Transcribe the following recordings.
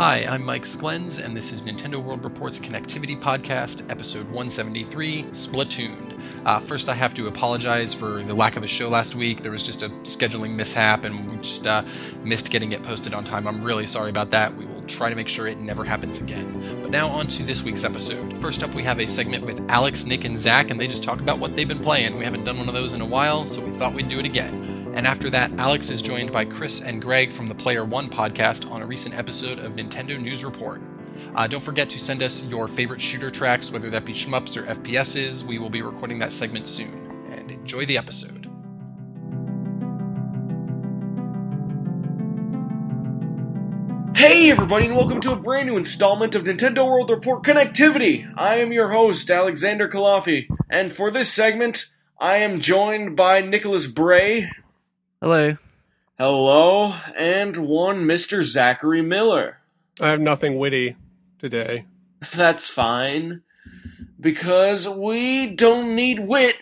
Hi, I'm Mike Sklens, and this is Nintendo World Report's Connectivity Podcast, episode 173, Splatoon. Uh, first, I have to apologize for the lack of a show last week. There was just a scheduling mishap, and we just uh, missed getting it posted on time. I'm really sorry about that. We will try to make sure it never happens again. But now, on to this week's episode. First up, we have a segment with Alex, Nick, and Zach, and they just talk about what they've been playing. We haven't done one of those in a while, so we thought we'd do it again. And after that, Alex is joined by Chris and Greg from the Player One podcast on a recent episode of Nintendo News Report. Uh, don't forget to send us your favorite shooter tracks, whether that be shmups or FPSs. We will be recording that segment soon. And enjoy the episode. Hey everybody and welcome to a brand new installment of Nintendo World Report Connectivity. I am your host, Alexander Culafi, and for this segment, I am joined by Nicholas Bray. Hello. Hello, and one Mr. Zachary Miller. I have nothing witty today. That's fine, because we don't need wit,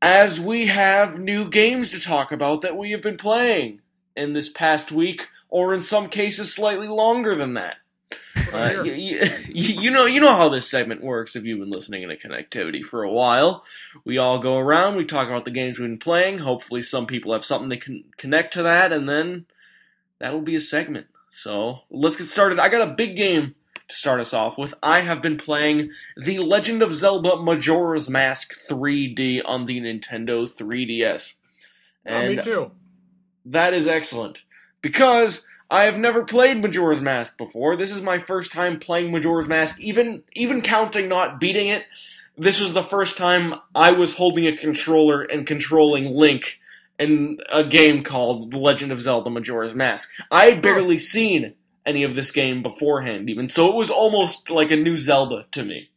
as we have new games to talk about that we have been playing in this past week, or in some cases slightly longer than that. Uh, you, you, you know, you know how this segment works. If you've been listening to Connectivity for a while, we all go around, we talk about the games we've been playing. Hopefully, some people have something to can connect to that, and then that'll be a segment. So let's get started. I got a big game to start us off with. I have been playing The Legend of Zelda Majora's Mask 3D on the Nintendo 3DS. Oh, me too. That is excellent because I have never played Majora's Mask before. This is my first time playing Majora's Mask, even even counting not beating it. This was the first time I was holding a controller and controlling Link in a game called The Legend of Zelda Majora's Mask. I had barely seen any of this game beforehand, even so, it was almost like a new Zelda to me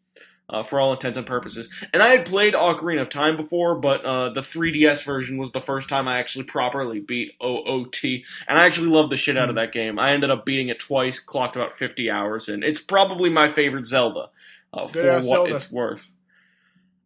uh, for all intents and purposes. And I had played Ocarina of Time before, but uh, the 3DS version was the first time I actually properly beat OOT, and I actually loved the shit out of that game. I ended up beating it twice, clocked about 50 hours, and it's probably my favorite Zelda uh, for what Zelda. it's worth.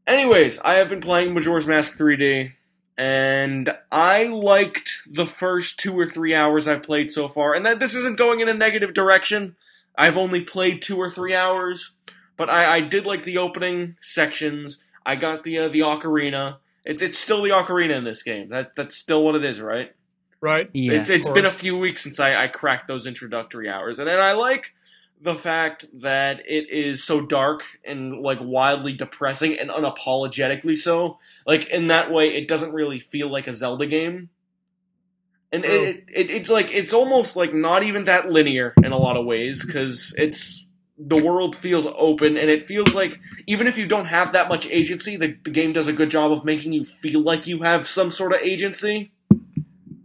Anyways, I have been playing Majora's Mask 3D, and I liked the first two or three hours I've played so far, and that this isn't going in a negative direction. I've only played two or three hours, but I, I did like the opening sections. I got the uh, the ocarina. It's it's still the ocarina in this game. That that's still what it is, right? Right? Yeah. it's it's of been a few weeks since I, I cracked those introductory hours, and then I like the fact that it is so dark and like wildly depressing and unapologetically so. Like in that way, it doesn't really feel like a Zelda game. And it, it it's like it's almost like not even that linear in a lot of ways because it's the world feels open and it feels like even if you don't have that much agency, the, the game does a good job of making you feel like you have some sort of agency.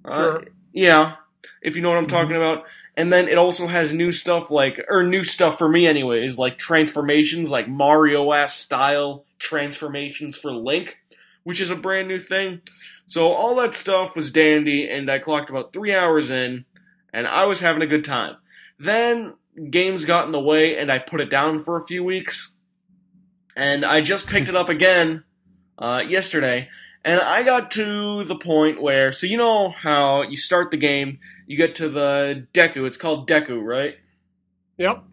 Uh, Sure. yeah, if you know what I'm talking about. And then it also has new stuff like, or new stuff for me anyways, like transformations, like Mario ass style transformations for Link, which is a brand new thing. So all that stuff was dandy, and I clocked about three hours in, and I was having a good time. Then games got in the way, and I put it down for a few weeks, and I just picked it up again uh, yesterday, and I got to the point where, so you know how you start the game, you get to the Deku. It's called Deku, right? Yep.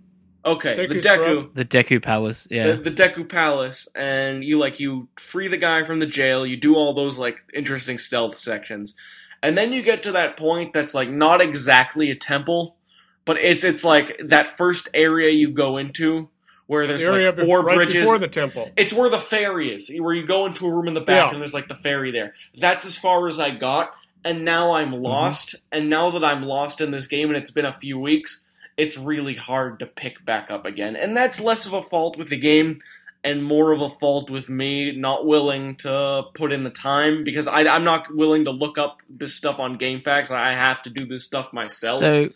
Okay, the Deku Deku, the Deku Palace. Yeah. the, the Deku Palace, and you like you free the guy from the jail. You do all those like interesting stealth sections, and then you get to that point that's like not exactly a temple, but it's it's like that first area you go into where there's The area like four right bridges. before the temple. It's where the fairy is, where you go into a room in the back Yeah. and there's like the fairy there. That's as far as I got, and now I'm Mm-hmm. lost. And now that I'm lost in this game and it's been a few weeks, it's really hard to pick back up again. And that's less of a fault with the game and more of a fault with me not willing to put in the time because I, I'm not willing to look up this stuff on GameFAQs. I have to do this stuff myself. So,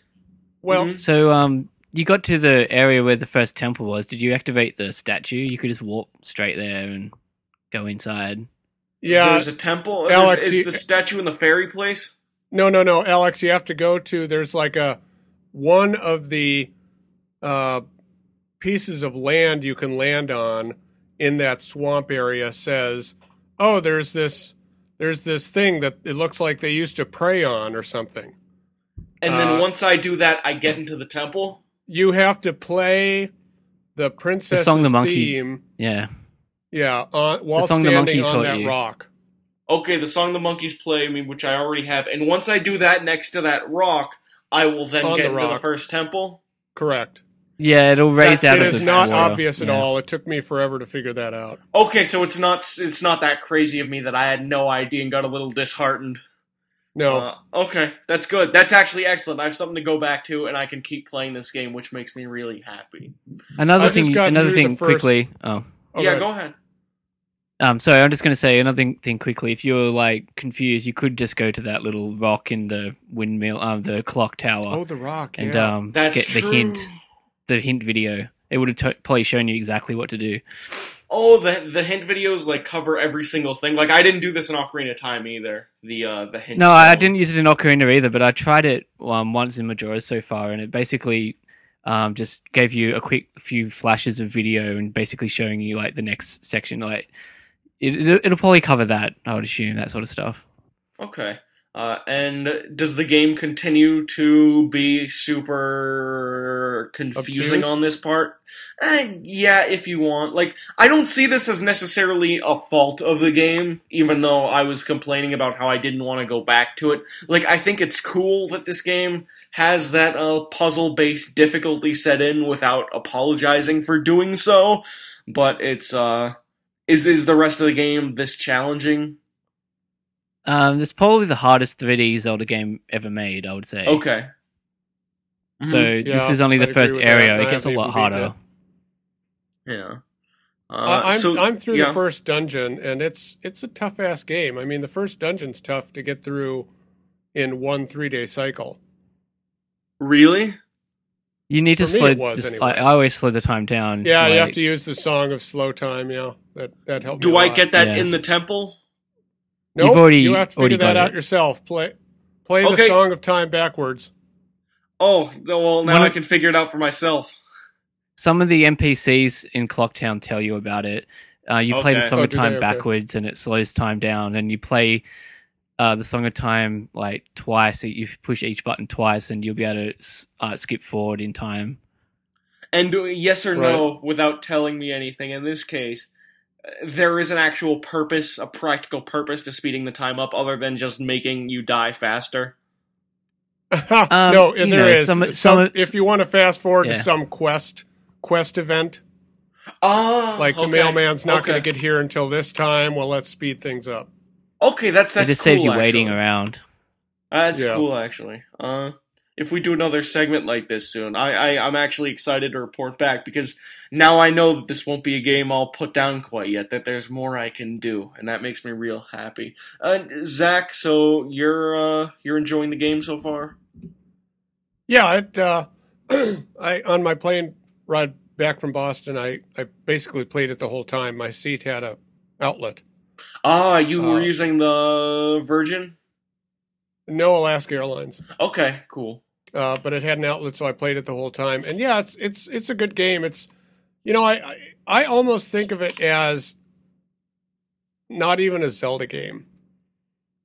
Well, Mhm. so um, you got to the area where the first temple was. Did you activate the statue? You could just walk straight there and go inside. yeah. there's a temple. Alex, is you- the statue in the fairy place? No, no, no, Alex. You have to go to. There's like a one of the uh, pieces of land you can land on in that swamp area says, "Oh, there's this, there's this thing that it looks like they used to prey on or something." And then Uh, once I do that, I get into the temple. you have to play the princess's song the monkey- theme. Yeah. Yeah, on, while song the standing monkeys on that you. rock. Okay, the song the monkeys play me, which I already have, and once I do that next to that rock, I will then On get the into the first temple. Correct. Yeah, it'll raise That's- out It of is the not water. obvious at Yeah. all. It took me forever to figure that out. Okay, so it's not it's not that crazy of me that I had no idea and got a little disheartened. No, Uh, okay, that's good. That's actually excellent. I have something to go back to, and I can keep playing this game, which makes me really happy. Another I've thing. Another thing. first- Quickly. Oh. Okay. Yeah, go ahead. Um, sorry, I'm just going to say another thing, thing quickly. If you're like confused, you could just go to that little rock in the windmill, um, the clock tower, Oh, the rock. and yeah. um, That's get the true. hint, the hint video. It would have t- probably shown you exactly what to do. Oh, the the hint videos like cover every single thing. Like I didn't do this in Ocarina of Time either. The uh the hint. No, I didn't use it in Ocarina either, but I tried it um, once in Majora's so far, and it basically um, just gave you a quick few flashes of video and basically showing you like the next section. Like it, it'll probably cover that. I would assume that sort of stuff. Okay. Uh, and does the game continue to be super confusing Obtuse? on this part? Eh, yeah, if you want. Like, I don't see this as necessarily a fault of the game, even though I was complaining about how I didn't want to go back to it. Like, I think it's cool that this game has that uh, puzzle-based difficulty set in without apologizing for doing so. But it's uh, is is the rest of the game this challenging? Um, it's probably the hardest 3D Zelda game ever made. I would say. Okay. So Mhm. this Yeah, is only the agree first with that. area. It gets a lot harder. that. Yeah. Uh, I- I'm so- I'm through yeah. the first dungeon, and it's it's a tough ass game. I mean, the first dungeon's tough to get through in one three day cycle. Really? You need to For me, slow. it was just- anyway. I, I always slow the time down. Yeah, you have to use the song of slow time. Yeah, that that helped. me Do a I lot. get that Yeah. in the temple? Nope, You've already- you have to figure that out it. yourself. Play play the song of time backwards. Oh, well, now One I can figure it out for myself. Some of the NPCs in Clocktown tell you about it. Uh, you play the Okay. Song Oh, of? Time Okay. backwards, and it slows time down. And you play uh, the Song of Time like twice. You push each button twice, and you'll be able to uh, skip forward in time. And yes or no, without telling me anything, in this case, there is an actual purpose, a practical purpose to speeding the time up other than just making you die faster. no, you there know, is some- some, some- if you want to fast forward Yeah. to some quest quest event, Ah, like the mailman's not going to get here until this time. Well, let's speed things up. Okay, that's it that's just saves cool, you waiting actually. around. That's Yeah. cool, actually. Uh, if we do another segment like this soon, I, I I'm actually excited to report back because now I know that this won't be a game I'll put down quite yet. That there's more I can do, and that makes me real happy. Uh, Zach, so you're uh you're enjoying the game so far? Yeah, it, uh, I on my plane ride back from Boston, I, I basically played it the whole time. My seat had a outlet. Ah, you were Uh, using the Virgin. No Alaska Airlines, Okay, cool. uh, but it had an outlet, so I played it the whole time. And yeah, it's it's it's a good game. It's you know I I, I almost think of it as not even a Zelda game.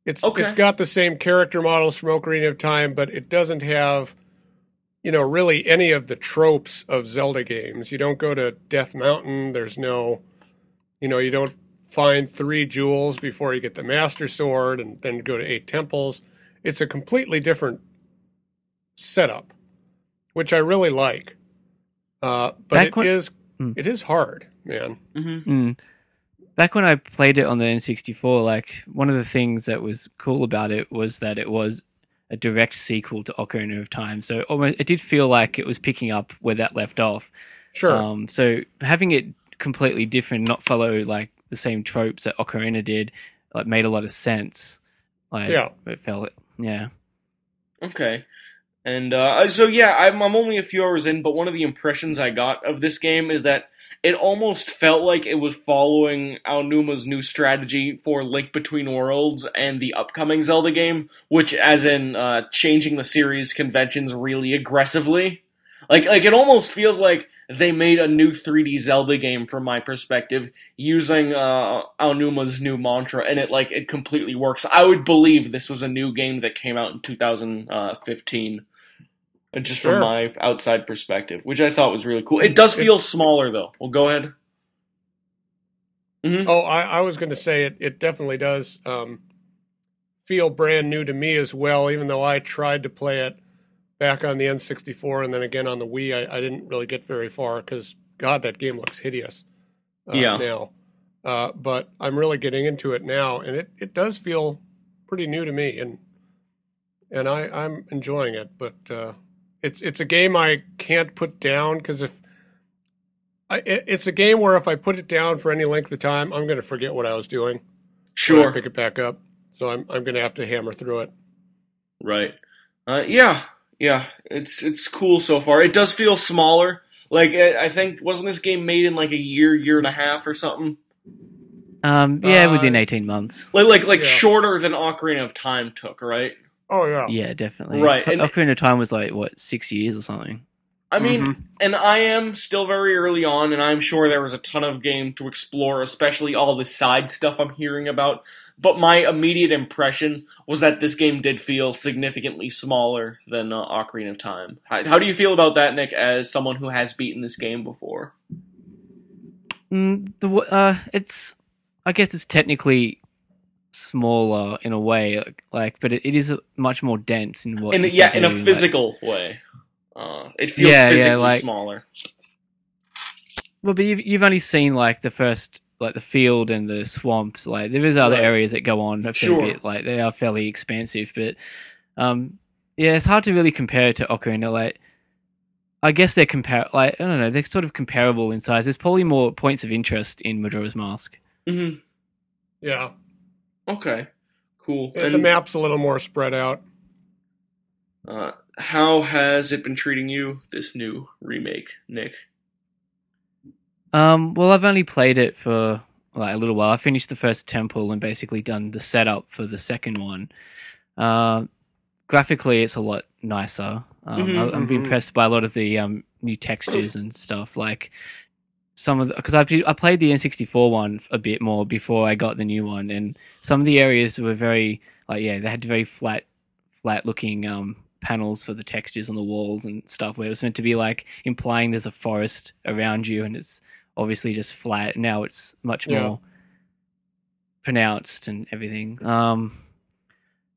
It's Okay. it's got the same character models from Ocarina of Time, but it doesn't have you know really any of the tropes of Zelda games. You don't go to Death Mountain. There's no you know you don't find three jewels before you get the Master Sword, and then go to eight temples. It's a completely different setup, which I really like. Uh, but Back it when- is Hmm. it is hard, man. hmm Mm. Back when I played it on the N64, like one of the things that was cool about it was that it was a direct sequel to Ocarina of Time. So almost, it did feel like it was picking up where that left off. Sure. Um, so having it completely different, not follow like the same tropes that Ocarina did, like made a lot of sense. Like Yeah. it felt, yeah. Okay. And uh, so yeah, I'm I'm only a few hours in, but one of the impressions I got of this game is that it almost felt like it was following Aonuma's new strategy for Link Between Worlds and the upcoming Zelda game, which, as in uh, changing the series conventions really aggressively. Like like it almost feels like they made a new 3D Zelda game from my perspective using uh, Aonuma's new mantra, and it like it completely works. I would believe this was a new game that came out in 2015. Just Sure. from my outside perspective, which I thought was really cool. It does feel It's- smaller though. Well, go ahead. hmm Oh, I, I was going to say it. It definitely does um, feel brand new to me as well. Even though I tried to play it back on the N64 and then again on the Wii, I, I didn't really get very far because God, that game looks hideous. Uh, Yeah. Now, uh, but I'm really getting into it now, and it, it does feel pretty new to me, and and I I'm enjoying it. But uh, it's it's a game I can't put down because if I, it, it's a game where if I put it down for any length of time, I'm going to forget what I was doing. Sure. pick it back up. So I'm I'm going to have to hammer through it. Right. Uh, yeah. Yeah. It's it's cool so far. It does feel smaller. Like I I think wasn't this game made in like a year, year and a half or something? Um, yeah, Uh, within 18 months. Like like like Yeah. shorter than Ocarina of Time took, right? Oh yeah. Yeah, definitely. Right, T- and- Ocarina of Time was like, what, six years or something? I mean, Mhm. and I am still very early on, and I'm sure there was a ton of game to explore, especially all the side stuff I'm hearing about. But my immediate impression was that this game did feel significantly smaller than uh, Ocarina of Time. How, how do you feel about that, Nick, as someone who has beaten this game before? Mm, the uh, it's I guess it's technically smaller in a way, like, like but it, it is much more dense in what. In you yeah, can in do, a like- physical way. Uh, it feels Yeah, yeah, physically like- smaller. well, but you've you've only seen like the first like the field and the swamps. Like there is other Right. areas that go on a Sure. bit. Like they are fairly expansive, but um, yeah, it's hard to really compare it to Ocarina. Like I guess they're compar like I don't know, they're sort of comparable in size. There's probably more points of interest in Majora's Mask. hmm Yeah. Okay, cool. And the map's a little more spread out. Uh, how has it been treating you, this new remake, Nick? Um, well, I've only played it for like a little while. I finished the first temple and basically done the setup for the second one. Uh, graphically, it's a lot nicer. Um, Mhm, I, I'm mhm. impressed by a lot of the um, new textures and stuff. Like some of because I I played the N64 one a bit more before I got the new one, and some of the areas were very like yeah, they had very flat, flat looking um, panels for the textures on the walls and stuff. Where it was meant to be like implying there's a forest around you, and it's obviously just flat. Now it's much Yeah. more pronounced and everything. Um,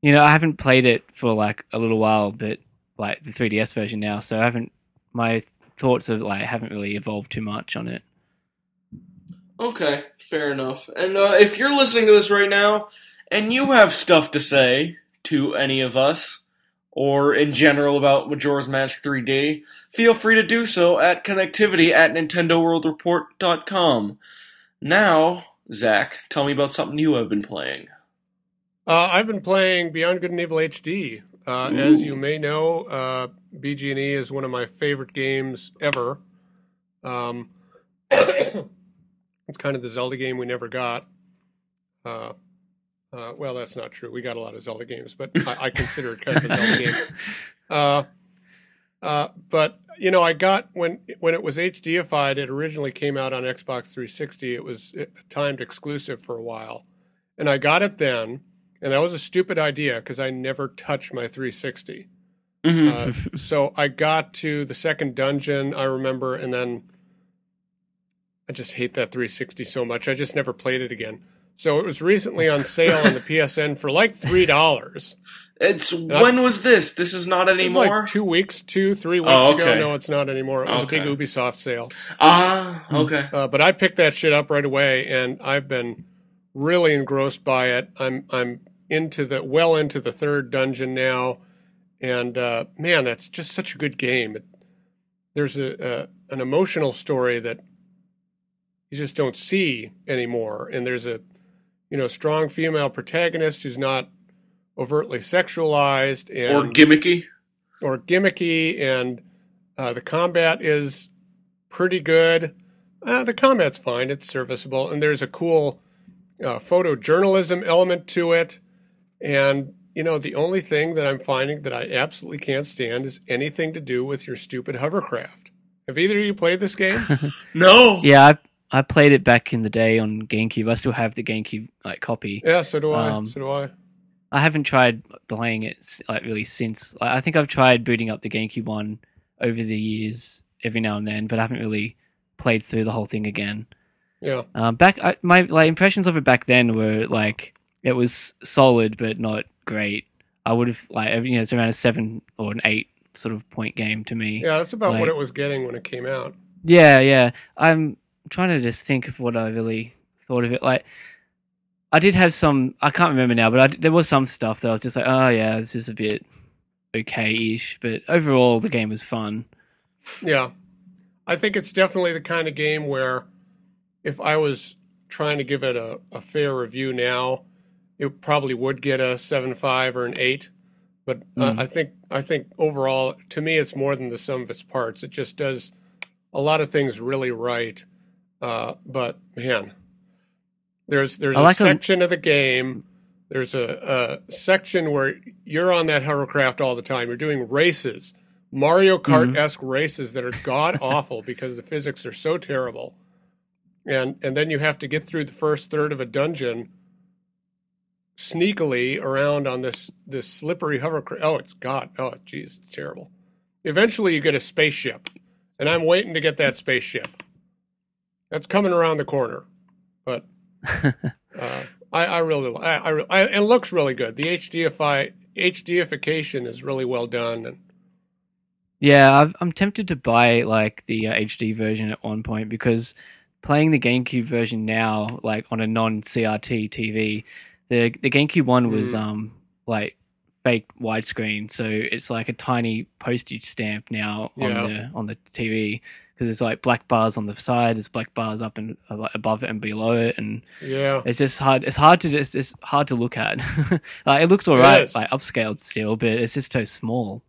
you know, I haven't played it for like a little while, but like the 3DS version now, so I haven't. My thoughts of like haven't really evolved too much on it. Okay, fair enough. And uh, if you're listening to this right now and you have stuff to say to any of us, or in general about Majora's Mask 3D, feel free to do so at connectivity at NintendoWorldReport.com. Now, Zach, tell me about something you have been playing. Uh, I've been playing Beyond Good and Evil HD. Uh, as you may know, uh, BG&E is one of my favorite games ever. Um, it's kind of the Zelda game we never got. Uh, uh, well, that's not true. We got a lot of Zelda games, but I, I consider it kind of a Zelda game. Uh, uh, but you know, I got when when it was HDified. It originally came out on Xbox 360. It was a timed exclusive for a while, and I got it then. And that was a stupid idea because I never touched my 360. Mm-hmm. Uh, so I got to the second dungeon, I remember, and then I just hate that 360 so much. I just never played it again. So it was recently on sale on the PSN for like three dollars. it's when was this? This is not It was anymore. like two weeks, two, three weeks Oh, ago. No, it's not anymore. It was Okay. a big Ubisoft sale. ah, okay. Uh, but I picked that shit up right away, and I've been really engrossed by it. I'm I'm into the well into the third dungeon now, and uh, man, that's just such a good game. It, there's a, a an emotional story that you just don't see anymore, and there's a you know strong female protagonist who's not overtly sexualized and Or gimmicky. or gimmicky, and uh, the combat is pretty good. Uh, the combat's fine; it's serviceable, and there's a cool uh, photojournalism element to it. And you know, the only thing that I'm finding that I absolutely can't stand is anything to do with your stupid hovercraft. Have either of you played this game? No. Yeah, I I played it back in the day on GameCube. I still have the GameCube like copy. yeah, so do I. Um, so do I. I haven't tried playing it like really since. Like, I think I've tried booting up the GameCube one over the years every now and then, but I haven't really played through the whole thing again. Yeah. Um, back I, my like impressions of it back then were like it was solid but not great. I would have like you know it's around a seven or an eight sort of point game to me. Yeah, that's about what it was getting when it came out. Yeah, yeah. I'm trying to just think of what I really thought of it. Like, I did have some. I can't remember now, but I, there was some stuff that I was just like, oh yeah, this is a bit okay-ish. But overall, the game was fun. Yeah. I think it's definitely the kind of game where if I was trying to give it a, a fair review now, it probably would get a seven five or an eight. But uh, Mm. I think I think overall, to me, it's more than the sum of its parts. It just does a lot of things really right. Uh, but man, there's there's like a section of the game. There's a, a section where you're on that hovercraft all the time. You're doing races, Mario Kart esque races that are god awful because the physics are so terrible. And and then you have to get through the first third of a dungeon sneakily around on this this slippery hovercraft. Oh, it's god. Oh, geez, it's terrible. Eventually, you get a spaceship, and I'm waiting to get that spaceship. That's coming around the corner, but uh, I, I really, I, I, I, it looks really good. The HDFI HDification is really well done, and Yeah, I've, I'm tempted to buy like the uh, HD version at one point because playing the GameCube version now, like on a non CRT TV, the the GameCube one was Mm. um like fake widescreen, so it's like a tiny postage stamp now on Yeah. the on the TV because there's like black bars on the side, there's black bars up and uh, above it and below it, and yeah, it's just hard. It's hard to just it's hard to look at. like it looks alright, is. like upscaled still, but it's just so small.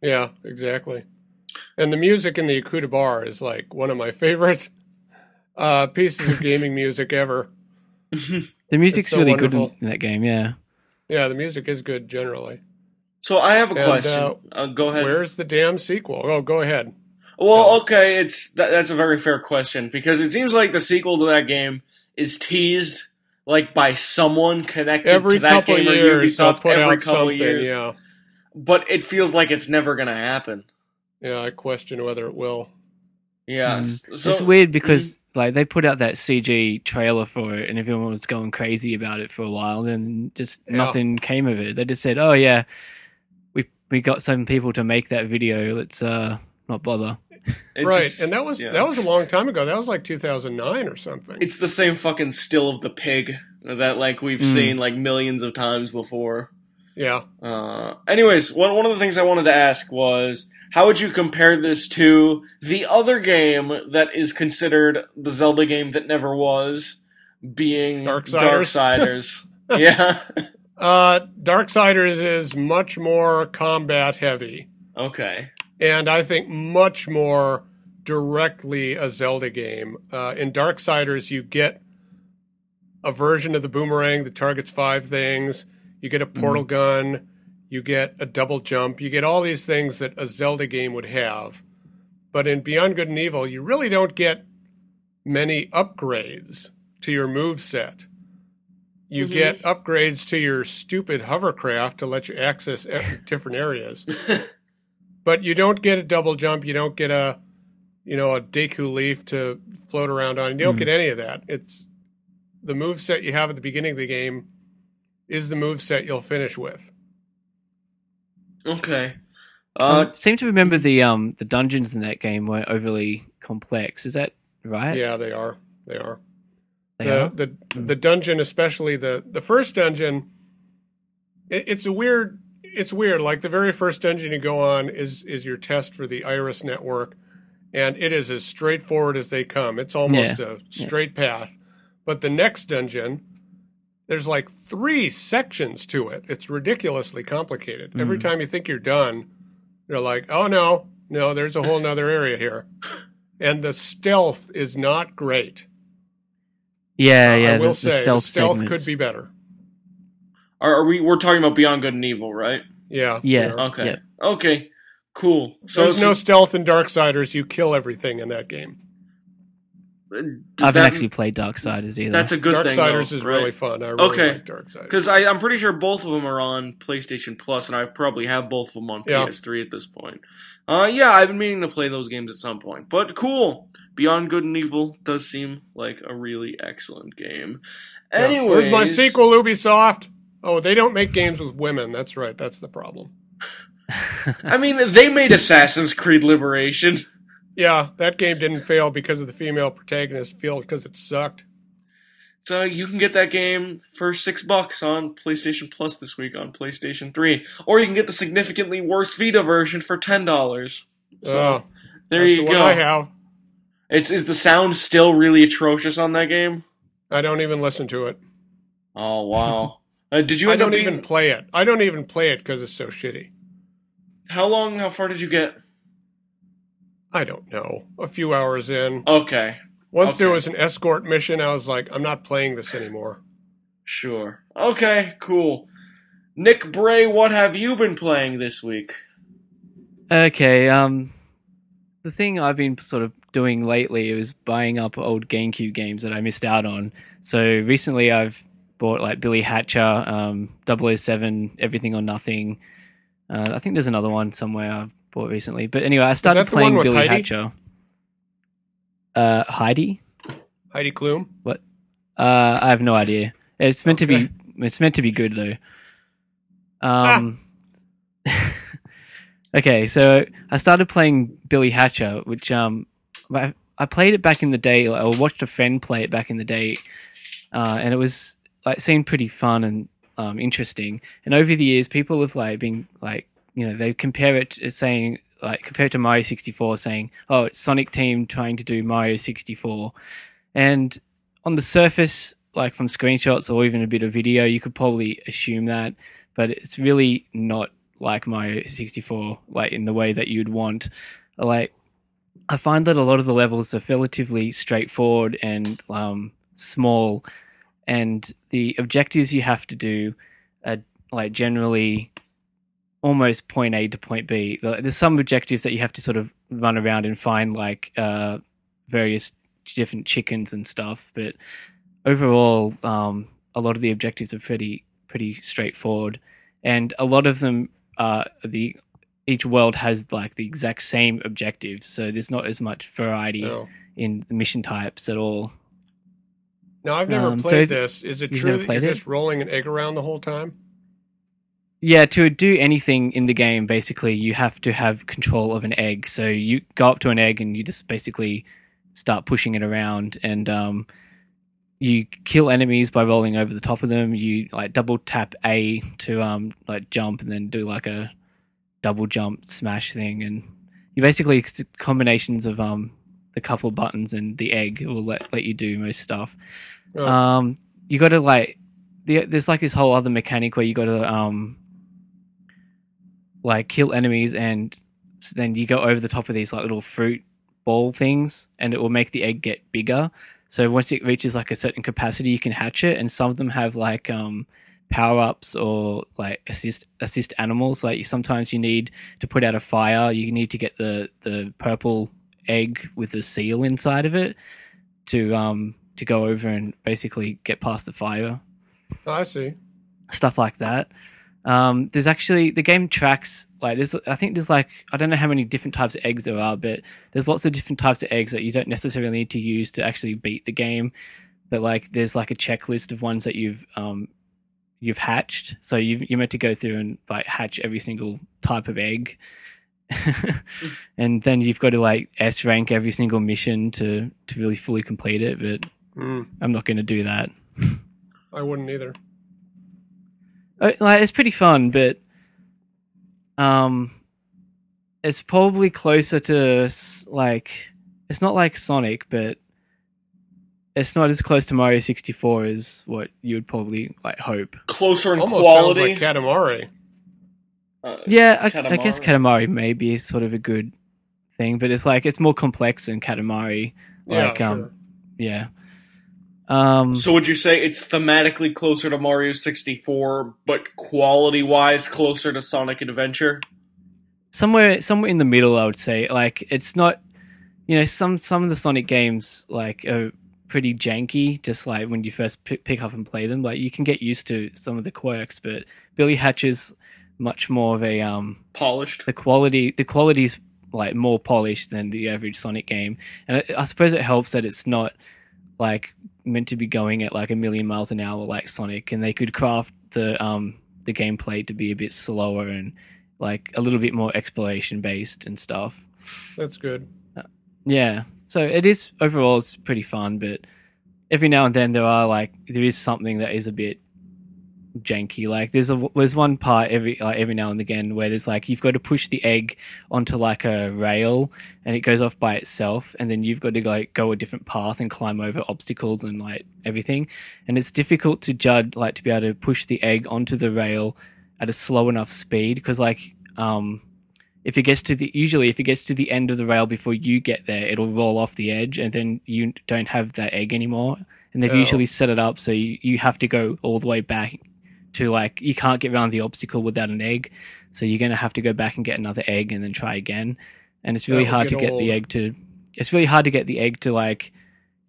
yeah, exactly. And the music in the Akuda Bar is like one of my favorite uh, pieces of gaming music ever. The music's so really good in, in that game, yeah. Yeah, the music is good generally. So I have a And, question. uh, Uh, go ahead. Where's the damn sequel? Oh, go ahead. Well, Alex? okay, it's that, that's a very fair question because it seems like the sequel to that game is teased like by someone connected Every to that couple game or years, they'll Ubisoft put every out couple something. years. Yeah, But it feels like it's never gonna happen. yeah. I question whether it will. Yeah. Mm. So it's weird because like they put out that CG trailer for it, and everyone was going crazy about it for a while. And just Yeah. nothing came of it. They just said, "Oh yeah, we we got some people to make that video. Let's uh not bother." It's- right, it's- and that was yeah. that was a long time ago. That was like 2009 or something. It's the same fucking still of the pig that like we've Mm. seen like millions of times before. yeah, Uh, anyways, one one of the things I wanted to ask was how would you compare this to the other game that is considered the Zelda game that never was, being Darksiders? Darksiders. yeah. uh, Darksiders is much more combat heavy, Okay. And I think much more directly a Zelda game. Uh, in Darksiders, you get a version of the boomerang that targets five things. You get a portal gun. You get a double jump. You get all these things that a Zelda game would have. But in Beyond Good and Evil, you really don't get many upgrades to your move set. You Mhm. get upgrades to your stupid hovercraft to let you access different areas. but you don't get a double jump. You don't get a, you know, a Deku leaf to float around on. You don't Hmm. get any of that. It's the move set you have at the beginning of the game is the move set you'll finish with. Okay. Uh, I seem to remember the um the dungeons in that game weren't overly complex. Is that right? Yeah, they are. They are. They the, are? the the dungeon, especially the the first dungeon, it, it's a weird. It's weird. Like the very first dungeon you go on is is your test for the Iris network, and it is as straightforward as they come. It's almost a straight path. But the next dungeon, there's like three sections to it. It's ridiculously complicated. Every Mm. time you think you're done, you're like, oh no, no, there's a whole nother area here. And the stealth is not great. Yeah, Uh, yeah. I will the, say the stealth, the stealth could be better. Are, are we? We're talking about Beyond Good and Evil, right? Yeah. Yeah. Okay. Yeah. Okay. Cool. So There's no it's- stealth in Darksiders. You kill everything in that game. Does I haven't that- actually played Darksiders either. That's a good thing. Darksiders is right? really fun. I really Okay. like Darksiders. Because I'm pretty sure both of them are on PlayStation Plus, and I probably have both of them on Yeah. PS3 at this point. Uh, yeah, I've been meaning to play those games at some point. But cool. Beyond Good and Evil does seem like a really excellent game. Yeah. Where's my sequel, Ubisoft? Oh, they don't make games with women. That's right. That's the problem. I mean, they made Assassin's Creed Liberation. Yeah, that game didn't fail because of the female protagonist. Failed because it sucked. So you can get that game for six bucks on PlayStation Plus this week on PlayStation 3. Or you can get the significantly worse Vita version for ten dollars. So oh, there that's you the go. one I have. It's is the sound still really atrocious on that game? I don't even listen to it. Oh wow! uh, did you I end up don't being, even play it. I don't even play it because it's so shitty. How long? How far did you get? I don't know. A few hours in. Okay, Once there was an escort mission, I was like, I'm not playing this anymore. sure. Okay, cool. Nick Bray, what have you been playing this week? Okay, um, the thing I've been sort of doing lately is buying up old GameCube games that I missed out on. So recently I've bought like Billy Hatcher, um, 007, Everything or Nothing. Uh, I think there's another one somewhere I've bought recently. But anyway, I started that the one playing Billy Heidi? Hatcher. Uh, Heidi? Heidi Klum? What? Uh, I have no idea. It's meant to be. It's meant to be good though. Um. okay, so I started playing Billy Hatcher, which um, I, I played it back in the day. Like, I watched a friend play it back in the day, uh, and it was like seemed pretty fun and um, interesting. And over the years, people have like been like, you know, they compare it to saying like compare it to Mario sixty four, saying, oh, it's Sonic Team trying to do Mario sixty four, and on the surface, like from screenshots or even a bit of video, you could probably assume that, but it's really not like Mario 64, like in the way that you'd want. Like, I find that a lot of the levels are relatively straightforward and um, small, and the objectives you have to do are like generally almost point A to point B. There's some objectives that you have to sort of run around and find like uh, various different chickens and stuff, but overall, um, a lot of the objectives are pretty pretty straightforward, and a lot of them uh, the each world has like the exact same objectives, so there's not as much variety No. in the mission types at all. No, I've never Um, so played if- this. Is it true that you're it? just rolling an egg around the whole time? Yeah, to do anything in the game, basically, you have to have control of an egg. So you go up to an egg and you just basically start pushing it around, and um, you kill enemies by rolling over the top of them. You like double tap A to um like jump, and then do like a double jump smash thing, and you basically it's combinations of um the couple buttons and the egg will let let you do most stuff. Oh, Um, you got to like, the, there's like this whole other mechanic where you got to um, like kill enemies, and then you go over the top of these like little fruit ball things, and it will make the egg get bigger. So once it reaches like a certain capacity, you can hatch it, and some of them have like um power ups or like assist assist animals. Like sometimes you need to put out a fire, you need to get the the purple egg with the seal inside of it to um to go over and basically get past the fire. Oh, I see. stuff like that. Um there's actually the game tracks like there's i think there's like i don't know how many different types of eggs there are but there's lots of different types of eggs that you don't necessarily need to use to actually beat the game. But like there's like a checklist of ones that you've um you've hatched. So you you're meant to go through and like hatch every single type of egg. And then you've got to like s rank every single mission to to really fully complete it but Mm, i'm not going to do that I wouldn't either. Uh, like it's pretty fun, but um, it's probably closer to like it's not like Sonic, but it's not as close to Mario sixty four as what you would probably like hope. Closer in Almost quality. sounds like Katamari. Uh, Yeah, I, I guess Katamari. Katamari may be sort of a good thing, but it's like it's more complex than Katamari. Yeah, Like, um, sure. Yeah. Um, So would you say it's thematically closer to Mario 64, but quality-wise closer to Sonic Adventure? somewhere somewhere in the middle i would say like it's not you know some some of the Sonic games like are pretty janky. Just like when you first p- pick up and play them, like you can get used to some of the quirks, but Billy Hatcher's much more of a um Polished. the quality the quality's like more polished than the average Sonic game, and I, I suppose it helps that it's not like meant to be going at like a million miles an hour like Sonic, and they could craft the um the gameplay to be a bit slower and like a little bit more exploration based and stuff. That's good. Yeah, so it is overall it's pretty fun, but every now and then there are like there is something that is a bit janky. Like there's a there's one part every like every now and again where there's like you've got to push the egg onto like a rail and it goes off by itself, and then you've got to like go a different path and climb over obstacles and like everything, and it's difficult to judge like to be able to push the egg onto the rail at a slow enough speed because like um if it gets to the usually if it gets to the end of the rail before you get there it'll roll off the edge and then you don't have that egg anymore and they've Oh. usually set it up so you, you have to go all the way back to like you can't get around the obstacle without an egg. So you're going to have to go back and get another egg and then try again. And it's really That will hard to get get old. the egg to it's really hard to get the egg to like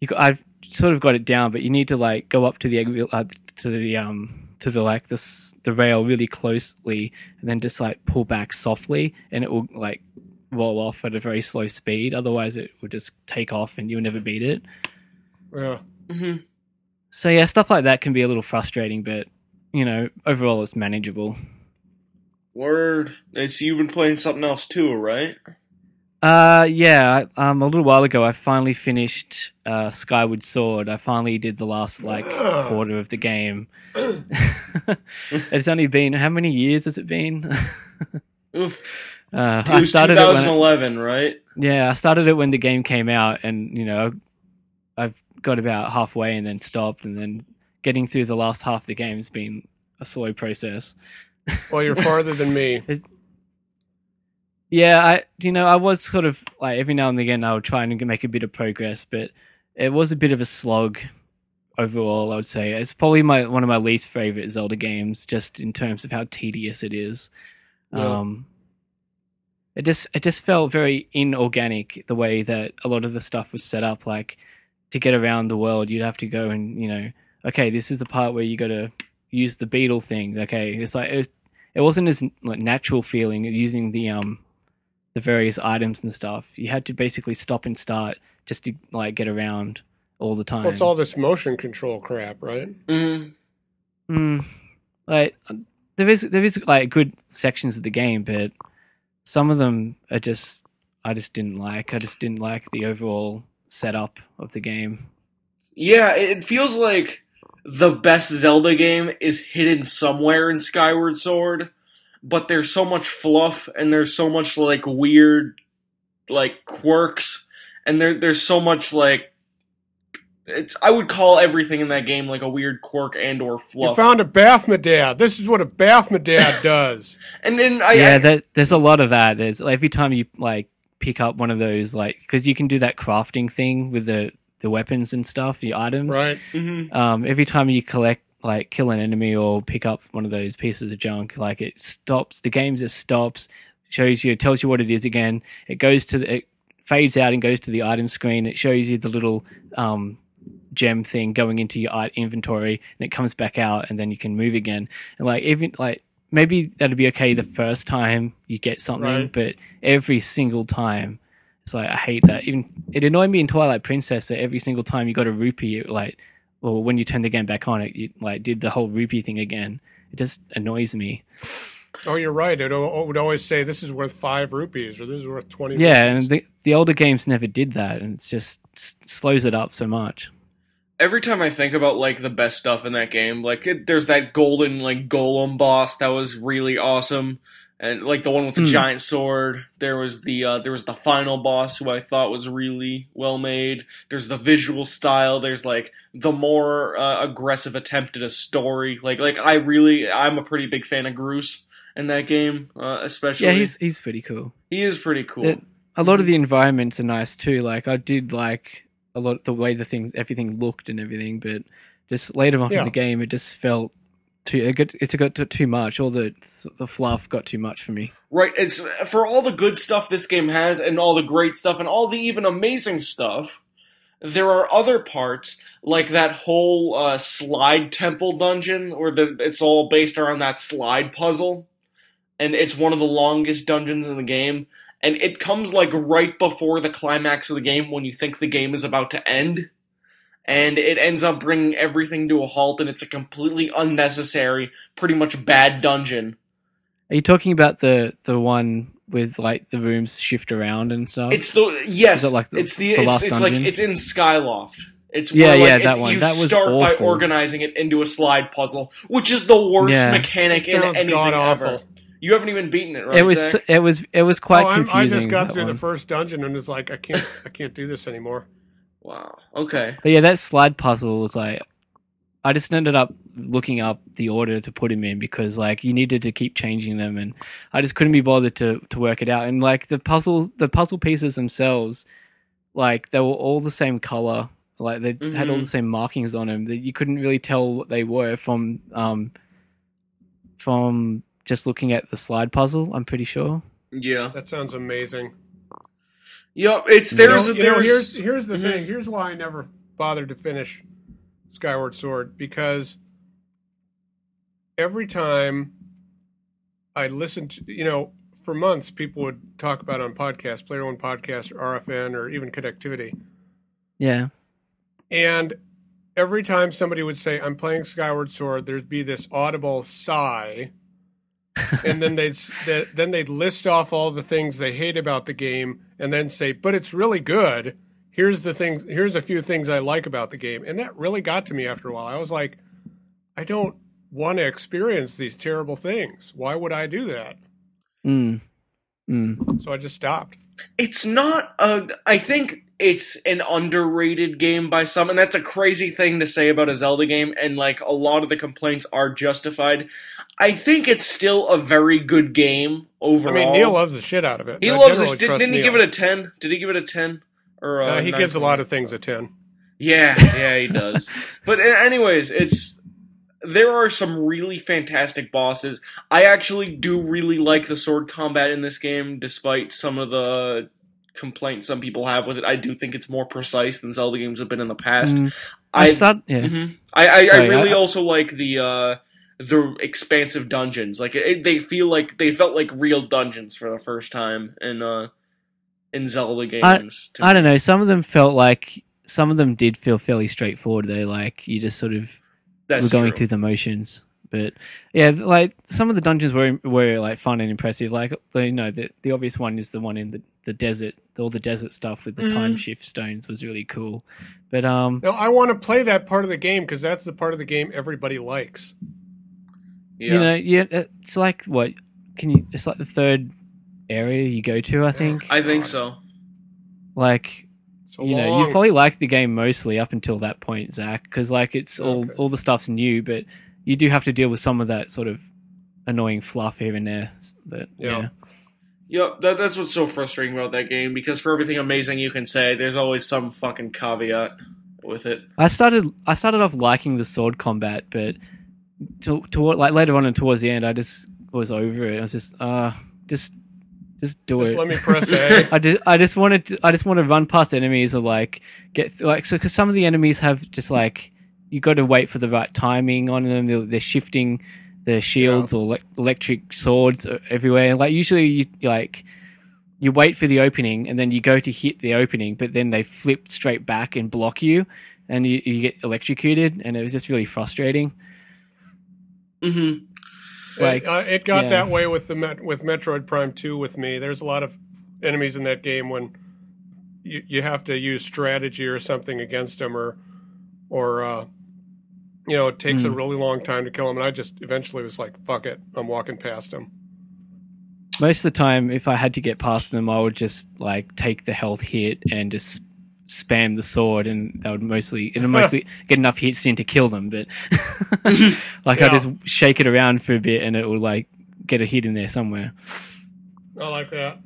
you I've sort of got it down but you need to like go up to the egg uh, to the um to the like this the rail really closely and then just like pull back softly and it will like roll off at a very slow speed. Otherwise it will just take off and you'll never beat it. Yeah. hmm so yeah stuff like that can be a little frustrating but you know overall it's manageable Word. I see you've been playing something else too, right? uh yeah um a little while ago i finally finished uh skyward sword i finally did the last like quarter of the game it's only been how many years has it been Oof. uh, It i was started it when it, right? Yeah, I started it when the game came out, and you know, I've got about halfway and then stopped, and then getting through the last half of the game's been a slow process. Well, you're farther than me. Yeah, I you know I was sort of like every now and again I would try and make a bit of progress, but it was a bit of a slog overall. I would say it's probably my one of my least favorite Zelda games, just in terms of how tedious it is. Yeah. Um, it just it just felt very inorganic the way that a lot of the stuff was set up. Like to get around the world, you'd have to go and you know, okay, this is the part where you got to use the beetle thing. Okay, it's like it, was, it wasn't as like natural feeling using the um the various items and stuff. You had to basically stop and start just to like get around all the time. Well, it's all this motion control crap, right? hmm Mm, like there is there is like good sections of the game, but some of them are just I just didn't like. I just didn't like the overall setup of the game. Yeah, it it feels like the best Zelda game is hidden somewhere in Skyward Sword, but there's so much fluff and there's so much like weird like quirks and there there's so much like it's I would call everything in that game like a weird quirk and or You found a Baphomet. This is what a Baphomet does. and then I, yeah, I that, there's a lot of that. There's every time you like pick up one of those like because you can do that crafting thing with the the weapons and stuff, the items. Right? mhm. um, every time you collect like kill an enemy or pick up one of those pieces of junk like it stops the game just stops shows you tells you what it is again it goes to the it fades out and goes to the item screen it shows you the little um, gem thing going into your inventory and it comes back out and then you can move again and like even like maybe that'd be okay the first time you get something Right. but every single time it's like I hate that. Even it annoyed me in Twilight Princess that every single time you got a rupee, it like, or when you turn the game back on, it, it like did the whole rupee thing again. It just annoys me. Oh, you're right. It, oh, would always say this is worth five rupees or this is worth twenty. Yeah, rupees. and the the older games never did that, and it's just s- slows it up so much. every time I think about like the best stuff in that game, like it, there's that golden like golem boss that was really awesome, and like the one with the Hmm. giant sword. There was the uh, there was the final boss who I thought was really well made. There's the visual style. There's like the more uh, aggressive attempt at a story. Like like I really I'm a pretty big fan of Groose in that game, uh, especially. Yeah, he's he's pretty cool. he is pretty cool. It- A lot of the environments are nice too. Like I did like a lot the way the things everything looked and everything, but just later on Yeah. in the game, it just felt too. It got, it's got too much. All the the fluff got too much for me. Right. It's for all the good stuff this game has, and all the great stuff, and all the even amazing stuff. There are other parts like that whole uh, slide temple dungeon, where the, it's all based around that slide puzzle, and it's one of the longest dungeons in the game. And it comes like right before the climax of the game when you think the game is about to end and it ends up bringing everything to a halt, and it's a completely unnecessary, pretty much bad dungeon. Are you talking about the the one with like the rooms shift around and stuff? It's the yes, Is it like the- it's the, the it's, last it's like dungeon? it's in Skyloft. It's Yeah, where, like, yeah, it- that one. You That was start by organizing it into a slide puzzle, which is the worst Yeah. mechanic in Sounds anything god ever. awful. You haven't even beaten it, right? it was Zach? it was it was quite Oh, I'm- confusing. I just got through one. the first dungeon and was like, I can't, I can't do this anymore. Wow. Okay. But yeah, that slide puzzle was like, I just ended up looking up the order to put him in because like you needed to keep changing them, and I just couldn't be bothered to to work it out. And like the puzzles, the puzzle pieces themselves, like they were all the same color, like they had all Mhm. the same markings on them that you couldn't really tell what they were from um from just looking at the slide puzzle. I'm pretty sure. Yeah. That sounds amazing. Yep. It's there's you know, you know, there's here's here's the Mhm. thing. Here's why I never bothered to finish Skyward Sword because every time I listened to, you know, for months people would talk about on podcasts, Player One Podcast, or RFN, or even Connectivity, Yeah. and every time somebody would say, "I'm playing Skyward Sword," there'd be this audible sigh. And then they'd s- then they'd list off all the things they hate about the game, and then say, "But it's really good." Here's the things. Here's a few things I like about the game, and that really got to me after a while. I was like, I don't want to experience these terrible things. Why would I do that? Mm. Mm. So I just stopped. it's not a I think it's an underrated game by some and that's a crazy thing to say about a Zelda game and like a lot of the complaints are justified. I think it's still a very good game overall. I mean, Neal loves the shit out of it. he I loves it. Did, didn't he Neal. give it a 10? Did he give it a 10 or Uh, uh, he gives a lot of things a ten. Yeah, yeah, he does. but anyways, it's there are some really fantastic bosses. I actually do really like the sword combat in this game, despite some of the complaints some people have with it. I do think it's more precise than Zelda games have been in the past. Mm. I I, start. Yeah. mhm. I, I, I really I- also like the uh, the expansive dungeons. Like it, they feel like they felt like real dungeons for the first time in uh, in Zelda games. to I don't know. Some of them felt like some of them did feel fairly straightforward. Though, like you just sort of That's were going true. through the motions. But yeah, like some of the dungeons were were like fun and impressive. Like the, you know, the the obvious one is the one in the, the desert. All the desert stuff with the Mhm. time shift stones was really cool. But um, No, I want to play that part of the game because that's the part of the game everybody likes. Yeah. you know, yeah, it's like what can you? It's like the third area you go to. I think. I think so. like So you know, long. you probably liked the game mostly up until that point, Zach, because like it's all Okay. all the stuff's new, but you do have to deal with some of that sort of annoying fluff here and there. But Yeah. yeah, Yep, that, that's what's so frustrating about that game because for everything amazing you can say, there's always some fucking caveat with it. I started I started off liking the sword combat, but to, toward like later on and towards the end, I just was over it. I was just uh just just do Just it. let me press A. I just, I just wanted to, I just want to run past enemies or like get like so because some of the enemies have just like you got to wait for the right timing on them. They're, they're shifting their shields or le- electric swords everywhere. And like usually you you, like you wait for the opening and then you go to hit the opening, but then they flip straight back and block you, and you, you get electrocuted. And it was just really frustrating. Hmm Like, it, uh, it got yeah. that way with the Met, with Metroid Prime Two with me. There's a lot of enemies in that game when you you have to use strategy or something against them, or or uh, you know it takes a Hmm. really long time to kill them. And I just eventually was like, "Fuck it, I'm walking past them." most of the time if i had to get past them i would just like take the health hit and just spam the sword and that would mostly it would mostly get enough hits in to kill them but like i just shake it around for a bit and it will like get a hit in there somewhere I like that.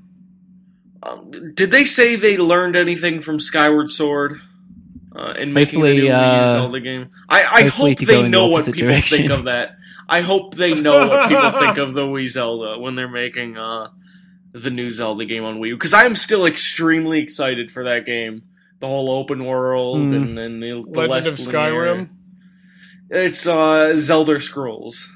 Um, did they say they learned anything from Skyward Sword uh, in making the new uh, Zelda game? I, I hope they in the know what people direction. think of that. I hope they know what people think of the Wii Zelda when they're making uh, the new Zelda game on Wii U. Because I am still extremely excited for that game. The whole open world Mm. and then the, the Legend of Skyrim. linear- It's uh, Zelda Scrolls.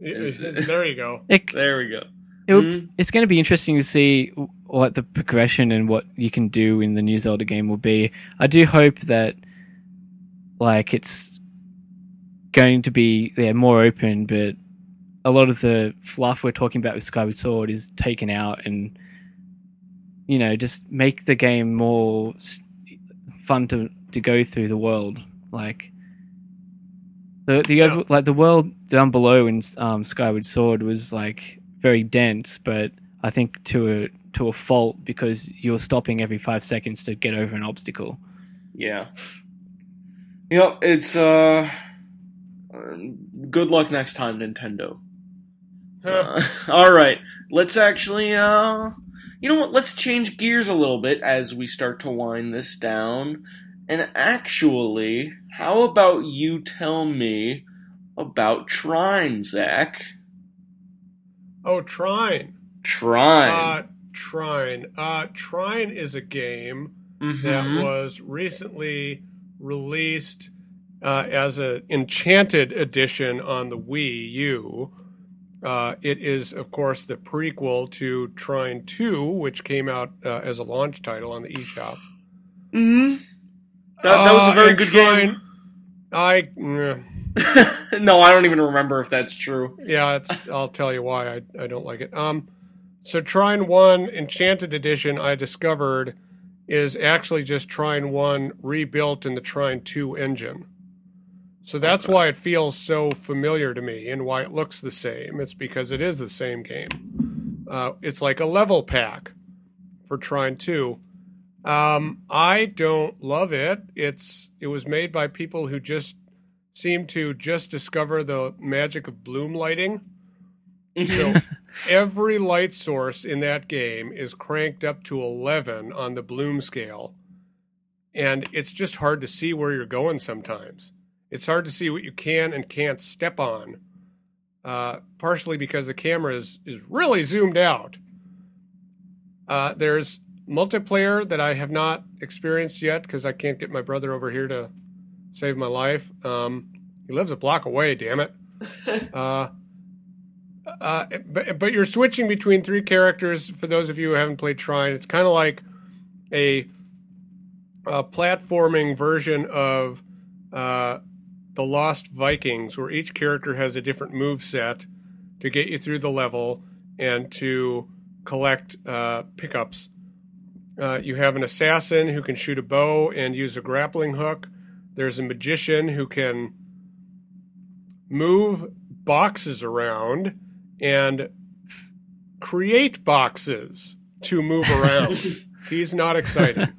Y- y- there you go. It, There we go. it would- Mhm. it's going to be interesting to see what the progression and what you can do in the new Zelda game will be. I do hope that like it's going to be yeah, more open, but a lot of the fluff we're talking about with Skyward Sword is taken out and you know just make the game more s- fun to to go through the world like the the Yeah. over, like the world down below in um, Skyward Sword was like very dense, but I think to a to a fault because you're stopping every five seconds to get over an obstacle. Yeah. Yep, it's uh good luck next time, Nintendo. Huh. Uh, all right, let's actually uh you know what, let's change gears a little bit as we start to wind this down. And actually, how about you tell me about Trine, Zach? Oh, Trine. Trine. Uh, Trine. Uh, Trine is a game that Mhm. was recently released uh, as an enchanted edition on the Wii U. Uh, it is, of course, the prequel to Trine 2, which came out uh, as a launch title on the eShop. Mhm. That, that was a Uh, very and good Trine, I, eh, no, I don't even remember if that's true. yeah, it's, I'll tell you why I, I don't like it. Um, so Trine 1 Enchanted Edition, I discovered, is actually just Trine 1 rebuilt in the Trine 2 engine. So that's why it feels so familiar to me and why it looks the same. It's because it is the same game. Uh, it's like a level pack for Trine 2. Um, I don't love it. It's it was made by people who just seem to just discover the magic of bloom lighting. So every light source in that game is cranked up to 11 on the bloom scale. And it's just hard to see where you're going sometimes. It's hard to see what you can and can't step on, uh, partially because the camera is, is really zoomed out. Uh, there's multiplayer that I have not experienced yet because I can't get my brother over here to save my life. Um, he lives a block away, damn it. Uh, uh, but, but you're switching between three characters. For those of you who haven't played Trine, it's kind of like a, a platforming version of uh, the Lost Vikings, where each character has a different move set to get you through the level and to collect uh, pickups. Uh, you have an assassin who can shoot a bow and use a grappling hook. There's a magician who can move boxes around and create boxes to move around. He's not excited.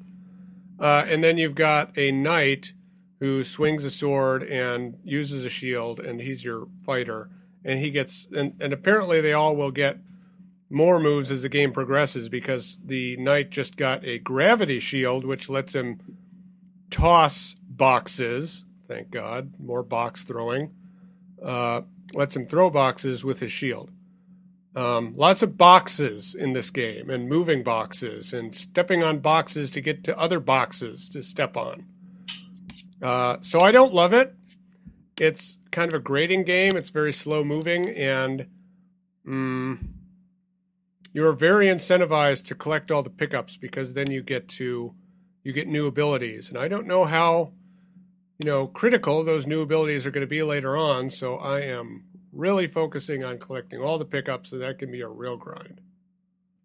Uh, and then you've got a knight who swings a sword and uses a shield, and he's your fighter. And he gets, and, and apparently they all will get more moves as the game progresses because the knight just got a gravity shield, which lets him toss boxes. Thank God, more box throwing. Uh, lets him throw boxes with his shield. Um, lots of boxes in this game, and moving boxes, and stepping on boxes to get to other boxes to step on. Uh, so I don't love it. It's kind of a grading game. It's very slow moving, and mm, you are very incentivized to collect all the pickups because then you get to you get new abilities, and I don't know how you know critical those new abilities are going to be later on. So I am really focusing on collecting all the pickups, and that can be a real grind.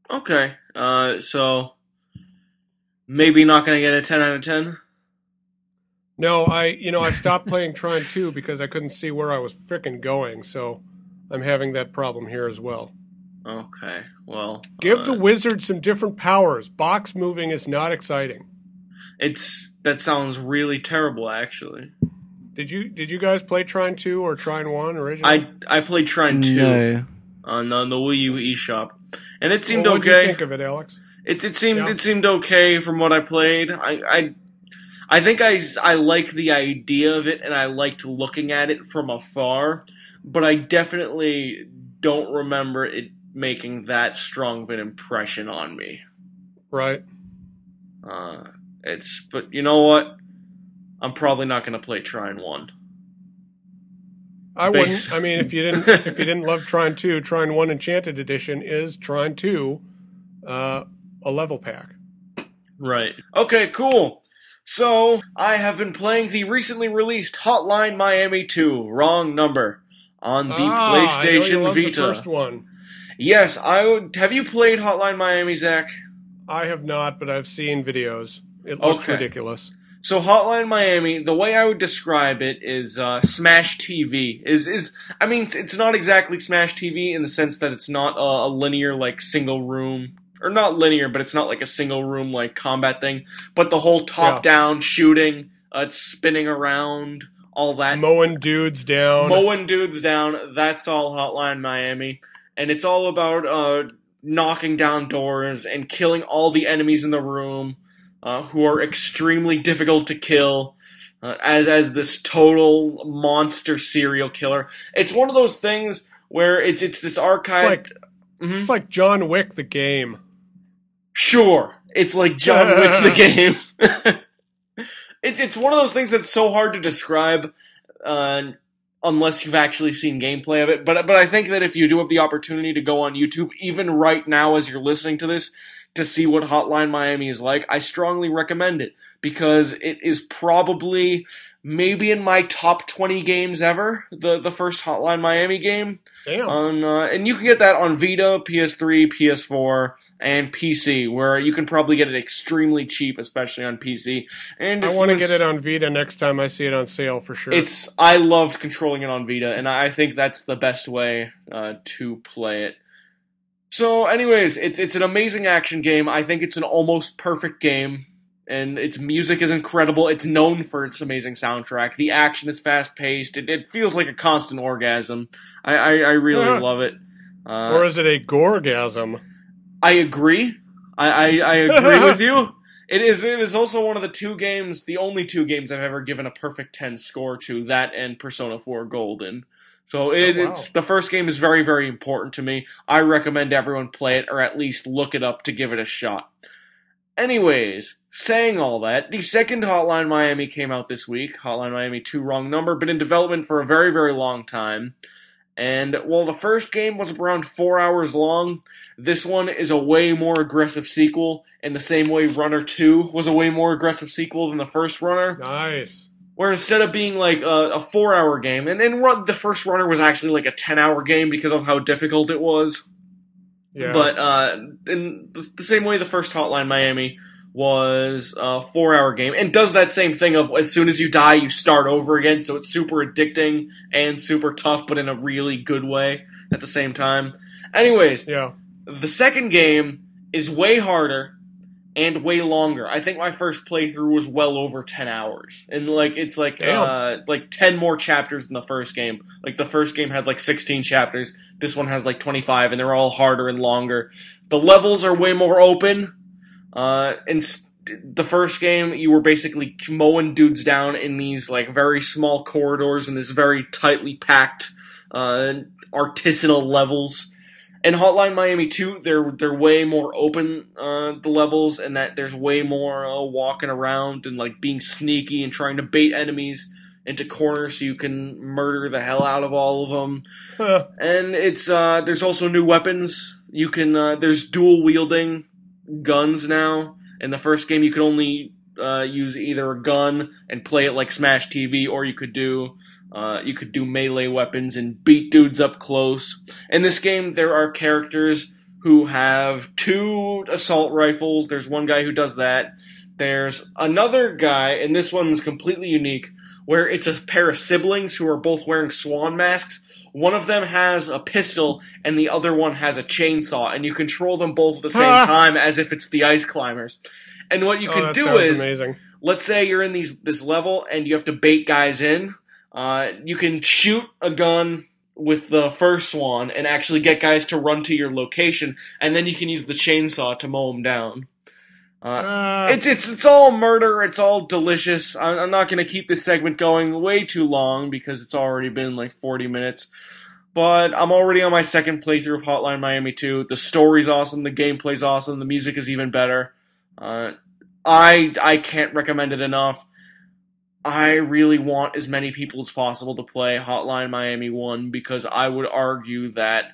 Okay, uh, so maybe not gonna get a ten out of ten. No, I you know I stopped playing Trine 2 because I couldn't see where I was frickin' going, so I'm having that problem here as well. Okay, well, Give uh, the wizard some different powers. Box moving is not exciting. It's that sounds really terrible, actually. Did you did you guys play Trine 2 or Trine 1 originally? I I played Trine two No. on, on the Wii U eShop, and it seemed well, what'd you okay. think of it, Alex? It it seemed Yeah. it seemed okay from what I played. I I I think I I like the idea of it, and I liked looking at it from afar. but I definitely don't remember it making that strong of an impression on me. Right. Uh, it's but you know what? I'm probably not going to play Trine One. I Base- wouldn't. I mean, if you didn't, if you didn't love Trine Two, Trine One Enchanted Edition is Trine Two, uh, a level pack. Right. Okay, cool. So, I have been playing the recently released Hotline Miami 2, wrong number, on the ah, I know you PlayStation love the Vita. first one. Yes, I would. Have you played Hotline Miami, Zach? I have not, but I've seen videos. It looks Okay. ridiculous. So Hotline Miami, the way I would describe it is uh, Smash TV. Is is I mean it's- it's not exactly Smash TV in the sense that it's not a, a linear like single room or not linear, but it's not like a single room like combat thing. But the whole top down shooting, uh, spinning around, all that Mowing dudes down. mowing dudes down. That's all Hotline Miami, and it's all about uh, knocking down doors and killing all the enemies in the room, uh, who are extremely difficult to kill. Uh, as as this total monster serial killer, it's one of those things where it's it's this archive. It's Mhm. It's like John Wick the game. Sure, it's like John Wick the game. it's it's one of those things that's so hard to describe, uh, unless you've actually seen gameplay of it. But but I think that if you do have the opportunity to go on YouTube, even right now as you're listening to this, to see what Hotline Miami is like, I strongly recommend it because it is probably maybe in my top 20 games ever. The the first Hotline Miami game Damn. on uh, and you can get that on Vita, PS3, PS4, and PC, where you can probably get it extremely cheap, especially on PC. And I want to get it on Vita next time I see it on sale for sure. It's I loved controlling it on Vita, and I think that's the best way uh, to play it. So, anyways, it's it's an amazing action game. I think it's an almost perfect game, and its music is incredible. It's known for its amazing soundtrack. The action is fast paced. It, it feels like a constant orgasm. I I, I really Uh-huh. love it. Uh, or is it a gorgasm? I agree. I, I, I agree with you. It is it is also one of the two games, the only two games I've ever given a perfect ten score to. That and Persona Four Golden. So oh, it, Oh, wow. it's the first game is very very important to me. I recommend everyone play it or at least look it up to give it a shot. Anyways, saying all that, the second Hotline Miami came out this week. Hotline Miami 2 wrong number, been in development for a very very long time. And while the first game was around 4 hours long, this one is a way more aggressive sequel in the same way Runner 2 was a way more aggressive sequel than the first Runner. Nice. Where instead of being like a, a four hour game, and then run, the first Runner was actually like a 10 hour game because of how difficult it was. Yeah. But uh, in the same way the first Hotline Miami was a four hour game and does that same thing of as soon as you die, you start over again. So it's super addicting and super tough, but in a really good way at the same time. Anyways, yeah. the second game is way harder and way longer. I think my first playthrough was well over 10 hours. And like it's like Damn. uh like 10 more chapters than the first game. Like the first game had like 16 chapters. This one has like 25 and they're all harder and longer. The levels are way more open. Uh and s- the first game you were basically mowing dudes down in these like very small corridors in this very tightly packed uh artisanal levels And Hotline Miami 2, they're they're way more open uh, the levels, and that there's way more uh, walking around and like being sneaky and trying to bait enemies into corners so you can murder the hell out of all of them. Huh. And it's uh, there's also new weapons. You can uh, there's dual wielding guns now. In the first game, you could only uh, use either a gun and play it like Smash TV, or you could do uh, you could do melee weapons and beat dudes up close. In this game, there are characters who have two assault rifles. There's one guy who does that. There's another guy, and this one's completely unique, where it's a pair of siblings who are both wearing swan masks. One of them has a pistol, and the other one has a chainsaw, and you control them both at the same Ah. time as if it's the ice climbers. And what you oh, can do is amazing. let's say you're in these this level and you have to bait guys in. Uh, you can shoot a gun with the first one and actually get guys to run to your location, and then you can use the chainsaw to mow them down. Uh, Uh, it's it's it's all murder. It's all delicious. I'm, I'm not going to keep this segment going way too long because it's already been like 40 minutes. But I'm already on my second playthrough of Hotline Miami 2. The story's awesome. The gameplay's awesome. The music is even better. Uh, I I can't recommend it enough. I really want as many people as possible to play Hotline Miami 1 because I would argue that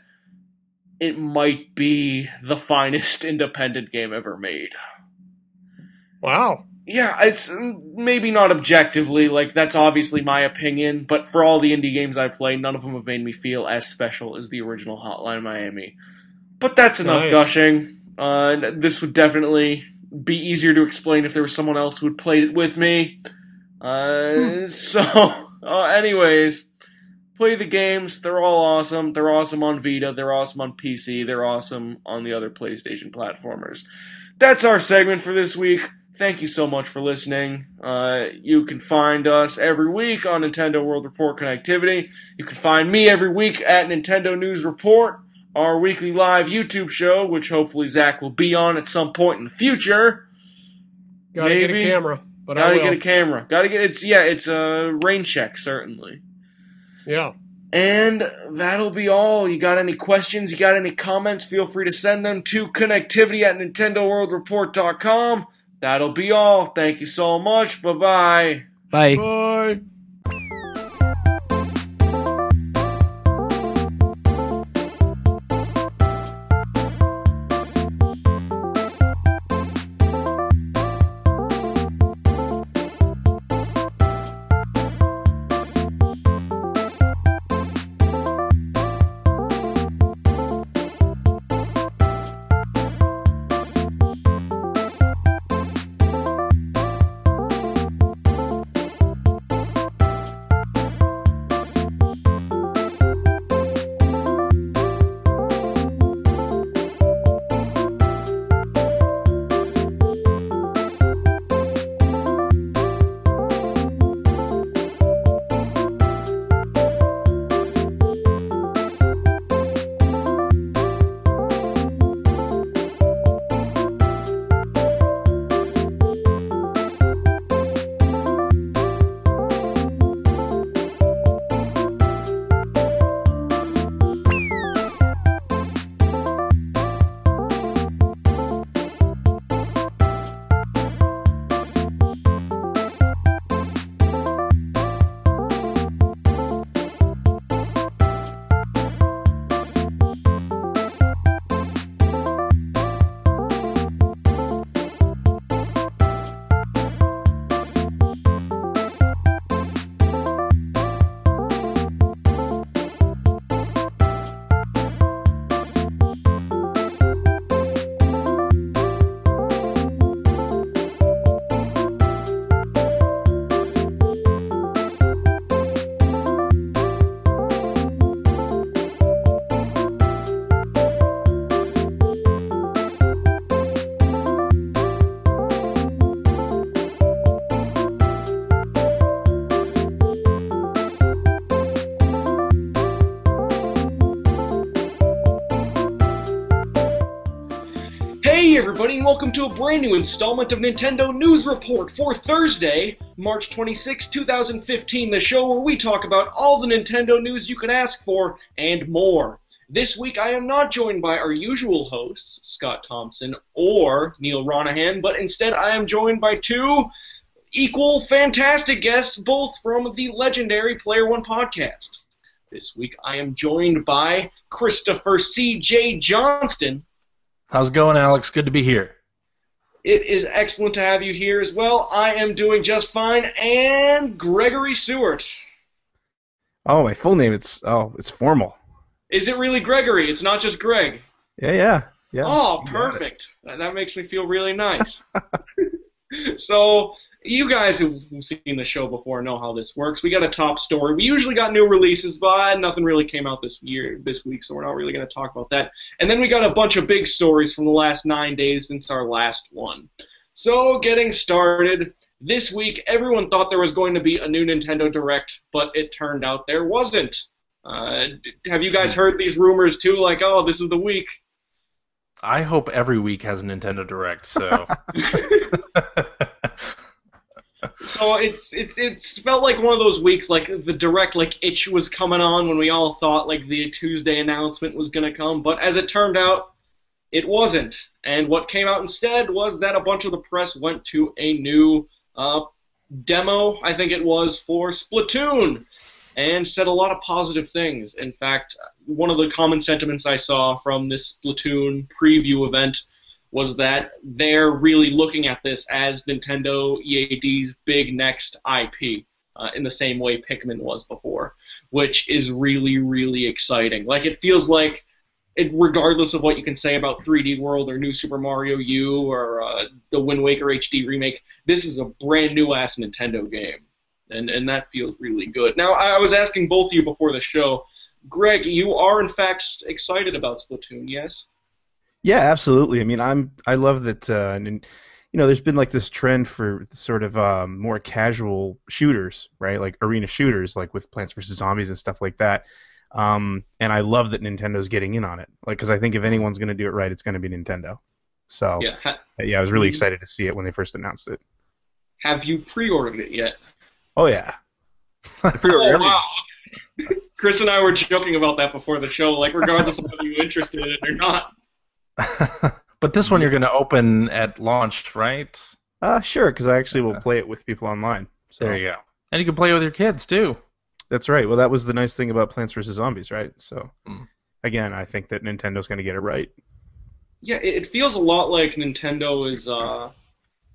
it might be the finest independent game ever made. Wow. Yeah, it's mm, maybe not objectively, like that's obviously my opinion, but for all the indie games I played, none of them have made me feel as special as the original Hotline Miami. But that's enough Nice. gushing. Uh, this would definitely be easier to explain if there was someone else who had played it with me. Uh, so, uh, anyways, play the games. They're all awesome. They're awesome on Vita. They're awesome on PC. They're awesome on the other PlayStation platformers. That's our segment for this week. Thank you so much for listening. Uh, you can find us every week on Nintendo World Report Connectivity. You can find me every week at Nintendo News Report, our weekly live YouTube show, which hopefully Zach will be on at some point in the future. Gotta get a camera, but Gotta will. get a camera. Gotta get it's yeah, it's a rain check certainly. yeah. And that'll be all. You got any questions? You got any comments? Feel free to send them to connectivity at NintendoWorldReport.com. That'll be all. Thank you so much. Bye bye. Bye. Everybody, and welcome to a brand new installment of Nintendo News Report for Thursday, March 26, 2015, the show where we talk about all the Nintendo news you can ask for and more. This week I am not joined by our usual hosts, Scott Thompson or Neal Ronaghan, but instead I am joined by two equal fantastic guests, both from the legendary Player One podcast. This week I am joined by Christopher C.J. Johnston, How's it going, Alex? Good to be here. It is excellent to have you here as well. I am doing just fine. And Gregory Seward. Oh, my full name. It's oh, it's formal. Is it really Gregory? It's not just Greg. Yeah, yeah, yeah. oh, you got it. perfect. That that makes me feel really nice. so, you guys who've seen the show before know how this works. We got a top story. We usually got new releases, but nothing really came out this year, this week, so we're not really going to talk about that. And then we got a bunch of big stories from the last nine days since our last one. So, getting started. This week, everyone thought there was going to be a new Nintendo Direct, but it turned out there wasn't. Uh, have you guys heard these rumors too? Like, oh, this is the week. I hope every week has a Nintendo Direct. So So it's it's it's felt like one of those weeks like the direct like itch was coming on when we all thought like the Tuesday announcement was gonna come, but as it turned out, it wasn't. And what came out instead was that a bunch of the press went to a new uh, demo, I think it was, for Splatoon, and said a lot of positive things. In fact, one of the common sentiments I saw from this Splatoon preview event was that they're really looking at this as Nintendo EAD's big next IP, uh, in the same way Pikmin was before, which is really, really exciting. Like, it feels like, it, regardless of what you can say about 3D World or New Super Mario U or uh, the Wind Waker HD remake, this is a brand new ass Nintendo game. And, and that feels really good. Now, I was asking both of you before the show, Greg, you are in fact excited about Splatoon, yes? Yeah, absolutely. I mean, I'm I love that. Uh, and you know, there's been like this trend for sort of um, more casual shooters, right? Like arena shooters, like with Plants vs Zombies and stuff like that. Um, and I love that Nintendo's getting in on it, like because I think if anyone's going to do it right, it's going to be Nintendo. So Yeah. Ha- yeah, I was really excited to see it when they first announced it. have you pre-ordered it yet? Oh yeah, Oh, wow. Chris and I were joking about that before the show. Like, regardless of whether you're interested in it or not. but this one you're going to open at launch, right? uh, sure, because I actually will play it with people online. So There you go. And you can play it with your kids too. That's right. Well, that was the nice thing about Plants vs Zombies, right? So Mm. again, I think that Nintendo's going to get it right. Yeah, it, it feels a lot like Nintendo is. Uh,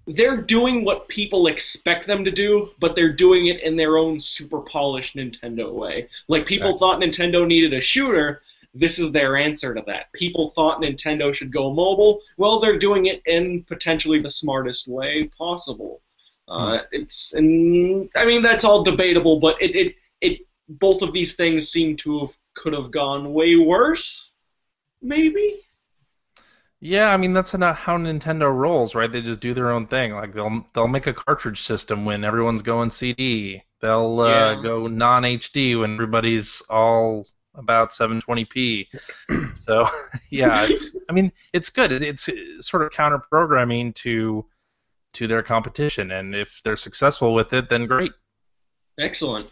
they're doing what people expect them to do, but they're doing it in their own super polished Nintendo way. Like people Exactly. thought Nintendo needed a shooter. This is their answer to that. People thought Nintendo should go mobile. Well, they're doing it in potentially the smartest way possible. Uh, it's and I mean that's all debatable, but it, it it both of these things seem to have could have gone way worse. Maybe. Yeah, I mean that's not how Nintendo rolls, right? They just do their own thing. Like they'll they'll make a cartridge system when everyone's going CD. They'll uh, Yeah. go non HD when everybody's all about 720p. so yeah, it's, I mean it's good. It, it's, it's sort of counter programming to to their competition, and if they're successful with it, then great. Excellent.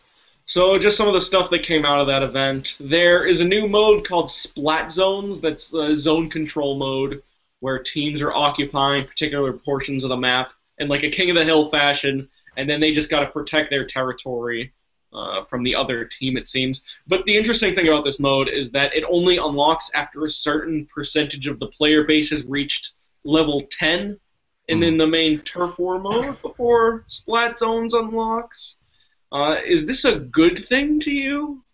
So, just some of the stuff that came out of that event. There is a new mode called Splat Zones. That's a zone control mode where teams are occupying particular portions of the map in like a King of the Hill fashion, and then they just got to protect their territory uh, from the other team, it seems. But the interesting thing about this mode is that it only unlocks after a certain percentage of the player base has reached level 10 and in the main turf war mode before Splat Zones unlocks. Uh, is this a good thing to you?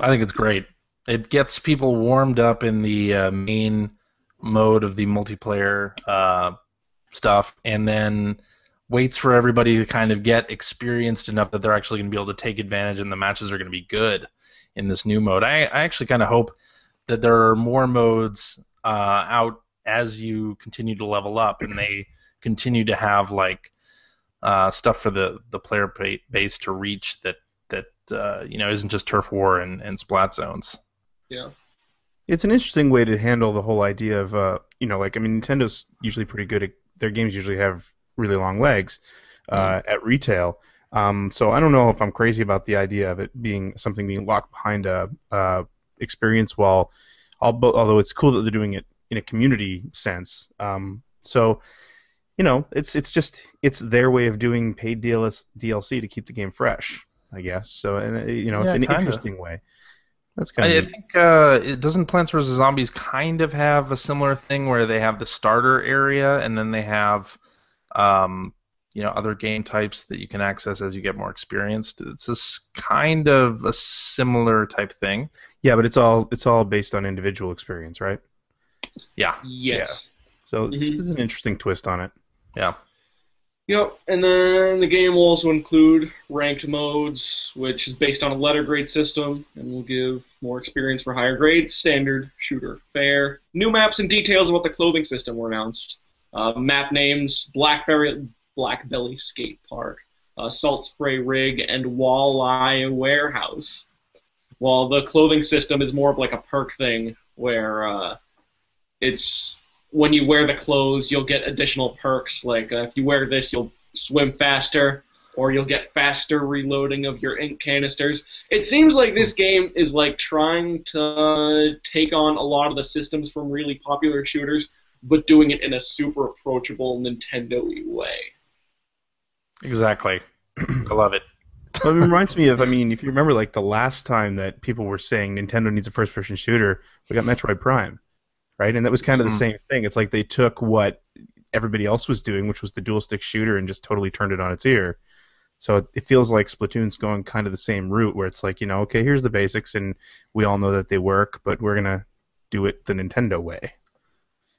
I think it's great. It gets people warmed up in the uh, main mode of the multiplayer uh, stuff, and then waits for everybody to kind of get experienced enough that they're actually going to be able to take advantage, and the matches are going to be good in this new mode. I, I actually kind of hope that there are more modes uh, out as you continue to level up, and they continue to have like uh, stuff for the the player base to reach that that uh, you know isn't just turf war and, and splat zones. Yeah. It's an interesting way to handle the whole idea of, uh, you know, like I mean, Nintendo's usually pretty good at their games. Usually have really long legs uh, at retail. Um, so I don't know if I'm crazy about the idea of it being something being locked behind a, uh experience wall. Although, it's cool that they're doing it in a community sense. Um, so you know, it's it's just it's their way of doing paid DLS, DLC to keep the game fresh, I guess. So and uh, you know, it's Yeah, an kinda. interesting way. That's kind I, I think uh, it doesn't Plants vs Zombies kind of have a similar thing where they have the starter area and then they have um, you know other game types that you can access as you get more experienced. It's this kind of a similar type thing. yeah, but it's all it's all based on individual experience, right? Yeah, Yes. So it's, Mhm. it's an interesting twist on it. yeah. Yep, and then the game will also include ranked modes, which is based on a letter grade system and will give more experience for higher grades, standard, shooter, fair. New maps and details about the clothing system were announced. Uh, map names: Blackberry, Blackbelly Skate Park, uh, Salt Spray Rig, and Walleye Warehouse. While the clothing system is more of like a perk thing, where uh, it's when you wear the clothes, you'll get additional perks. Like uh, if you wear this, you'll swim faster, or you'll get faster reloading of your ink canisters. It seems like this game is like trying to take on a lot of the systems from really popular shooters, but doing it in a super approachable Nintendo-y way. Exactly. I love it. Well, it reminds me of, I mean, if you remember, like the last time that people were saying Nintendo needs a first-person shooter, we got Metroid Prime, right? And that was kind of the Mhm. same thing. It's like they took what everybody else was doing, which was the dual stick shooter, and just totally turned it on its ear. So it, it feels like Splatoon's going kind of the same route, where it's like, you know, okay, here's the basics, and we all know that they work, but we're gonna do it the Nintendo way.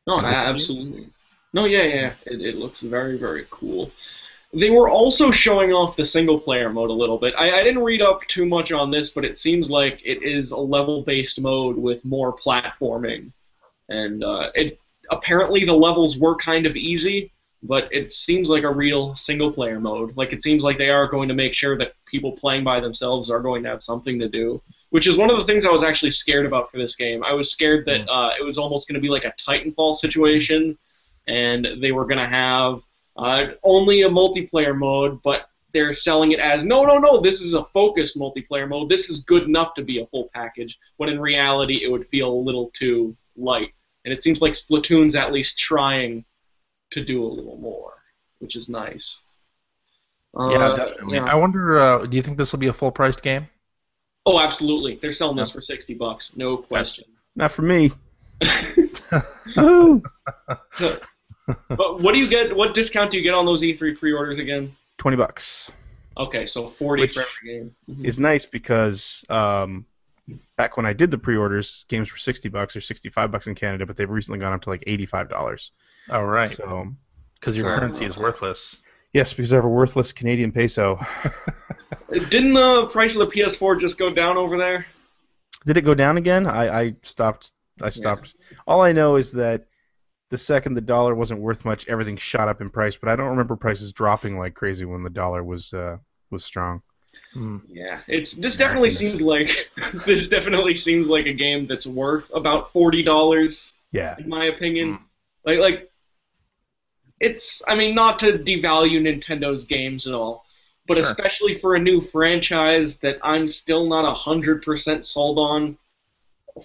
No, absolutely. No, yeah, yeah. It, it looks very, very cool. They were also showing off the single player mode a little bit. I, I didn't read up too much on this, but it seems like it is a level based mode with more platforming. And uh, it apparently the levels were kind of easy, but it seems like a real single player mode. Like it seems like they are going to make sure that people playing by themselves are going to have something to do. Which is one of the things I was actually scared about for this game. I was scared that uh, it was almost going to be like a Titanfall situation, and they were going to have uh, only a multiplayer mode, but they're selling it as no, no, no. This is a focused multiplayer mode. This is good enough to be a full package. When in reality, it would feel a little too light. And it seems like Splatoon's at least trying to do a little more, which is nice. Uh, yeah, definitely. yeah. I wonder. Uh, do you think this will be a full-priced game? Oh, absolutely. They're selling this for sixty bucks, no question. Not for me. Oh, but what do you get? What discount do you get on those E3 pre-orders again? twenty bucks. Okay, so forty Which for every game. Mhm. is nice because um, back when I did the pre-orders, games were sixty bucks or sixty-five bucks in Canada, but they've recently gone up to like eighty-five dollars. All right. So Because your currency is worthless. yes, because I have a worthless Canadian peso. Didn't the price of the PS4 just go down over there? Did it go down again? I, I stopped. I stopped. All I know is that the second the dollar wasn't worth much, everything shot up in price. But I don't remember prices dropping like crazy when the dollar was uh, was strong. Hmm. Yeah, it's this definitely seems like this definitely seems like a game that's worth about forty dollars Yeah. in my opinion. Mm. Like like it's I mean not to devalue Nintendo's games at all, but Sure. especially for a new franchise that I'm still not hundred percent sold on.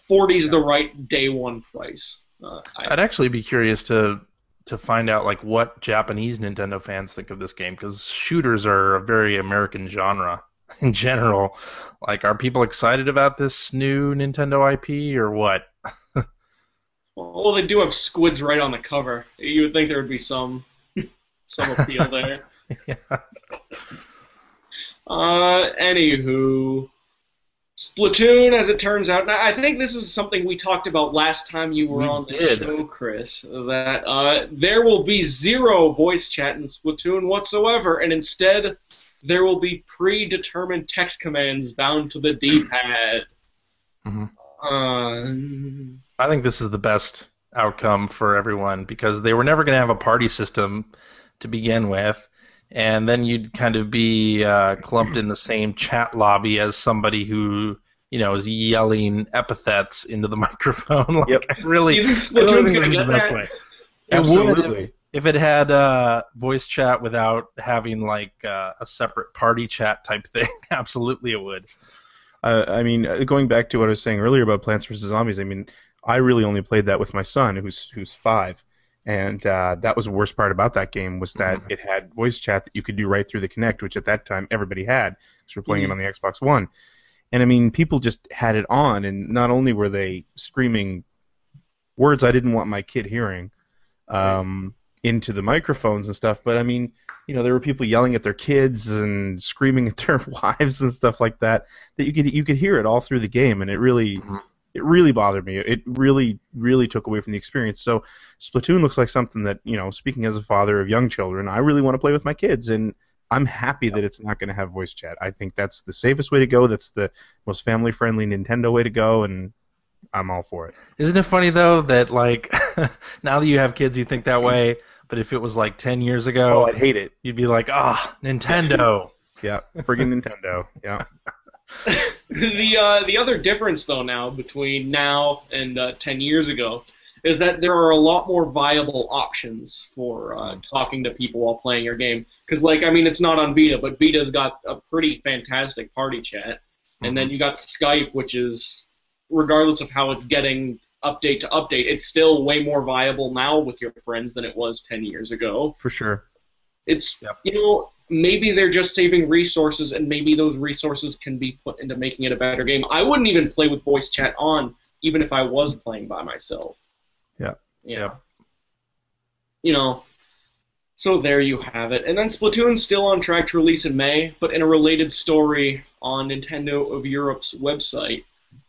40's the right day one price. Uh, I, I'd actually be curious to to find out like what Japanese Nintendo fans think of this game because shooters are a very American genre in general. Like, are people excited about this new Nintendo IP or what? well, they do have squids right on the cover. You would think there would be some some appeal there. yeah. Uh, anywho, Splatoon, as it turns out, now I think this is something we talked about last time you were We on the did. show, Chris. That uh, there will be zero voice chat in Splatoon whatsoever, and instead there will be predetermined text commands bound to the D-pad. Mhm. Uh, I think this is the best outcome for everyone because they were never going to have a party system to begin with, and then you'd kind of be uh, clumped in the same chat lobby as somebody who you know is yelling epithets into the microphone. like, Yep. I really, Do you think I really Splatoon's think gonna get the best that? way. Absolutely. if, if it had uh, voice chat without having like uh, a separate party chat type thing. Absolutely, it would. Uh, I mean, uh, going back to what I was saying earlier about Plants vs Zombies, I mean, I really only played that with my son, who's who's five, and uh, that was the worst part about that game was that Mhm. it had voice chat that you could do right through the Kinect, which at that time everybody had, because we're playing Mhm. it on the Xbox One, and I mean, people just had it on, and not only were they screaming words I didn't want my kid hearing, um, into the microphones and stuff, but I mean, you know, there were people yelling at their kids and screaming at their wives and stuff like that that you could you could hear it all through the game, and it really Mhm. It really bothered me. It really really took away from the experience. So Splatoon looks like something that you know, speaking as a father of young children, I really want to play with my kids, and I'm happy that it's not going to have voice chat. I think that's the safest way to go. That's the most family friendly Nintendo way to go, and I'm all for it. Isn't it funny though that like now that you have kids, you think that way, but if it was like ten years ago, Oh, I'd hate it. you'd be like, ah, Nintendo. Yeah, friggin' Nintendo. Yeah. the uh, the other difference though now between now and uh, ten years ago is that there are a lot more viable options for uh, talking to people while playing your game. Because, like, I mean, it's not on Vita, but Vita's got a pretty fantastic party chat. And then you got Skype, which is, regardless of how it's getting update to update, it's still way more viable now with your friends than it was 10 years ago. For sure. It's, Yep. you know, maybe they're just saving resources, and maybe those resources can be put into making it a better game. I wouldn't even play with voice chat on, even if I was playing by myself. Yeah. Yeah. You know, so there you have it. And then Splatoon's still on track to release in May, but in a related story on Nintendo of Europe's website,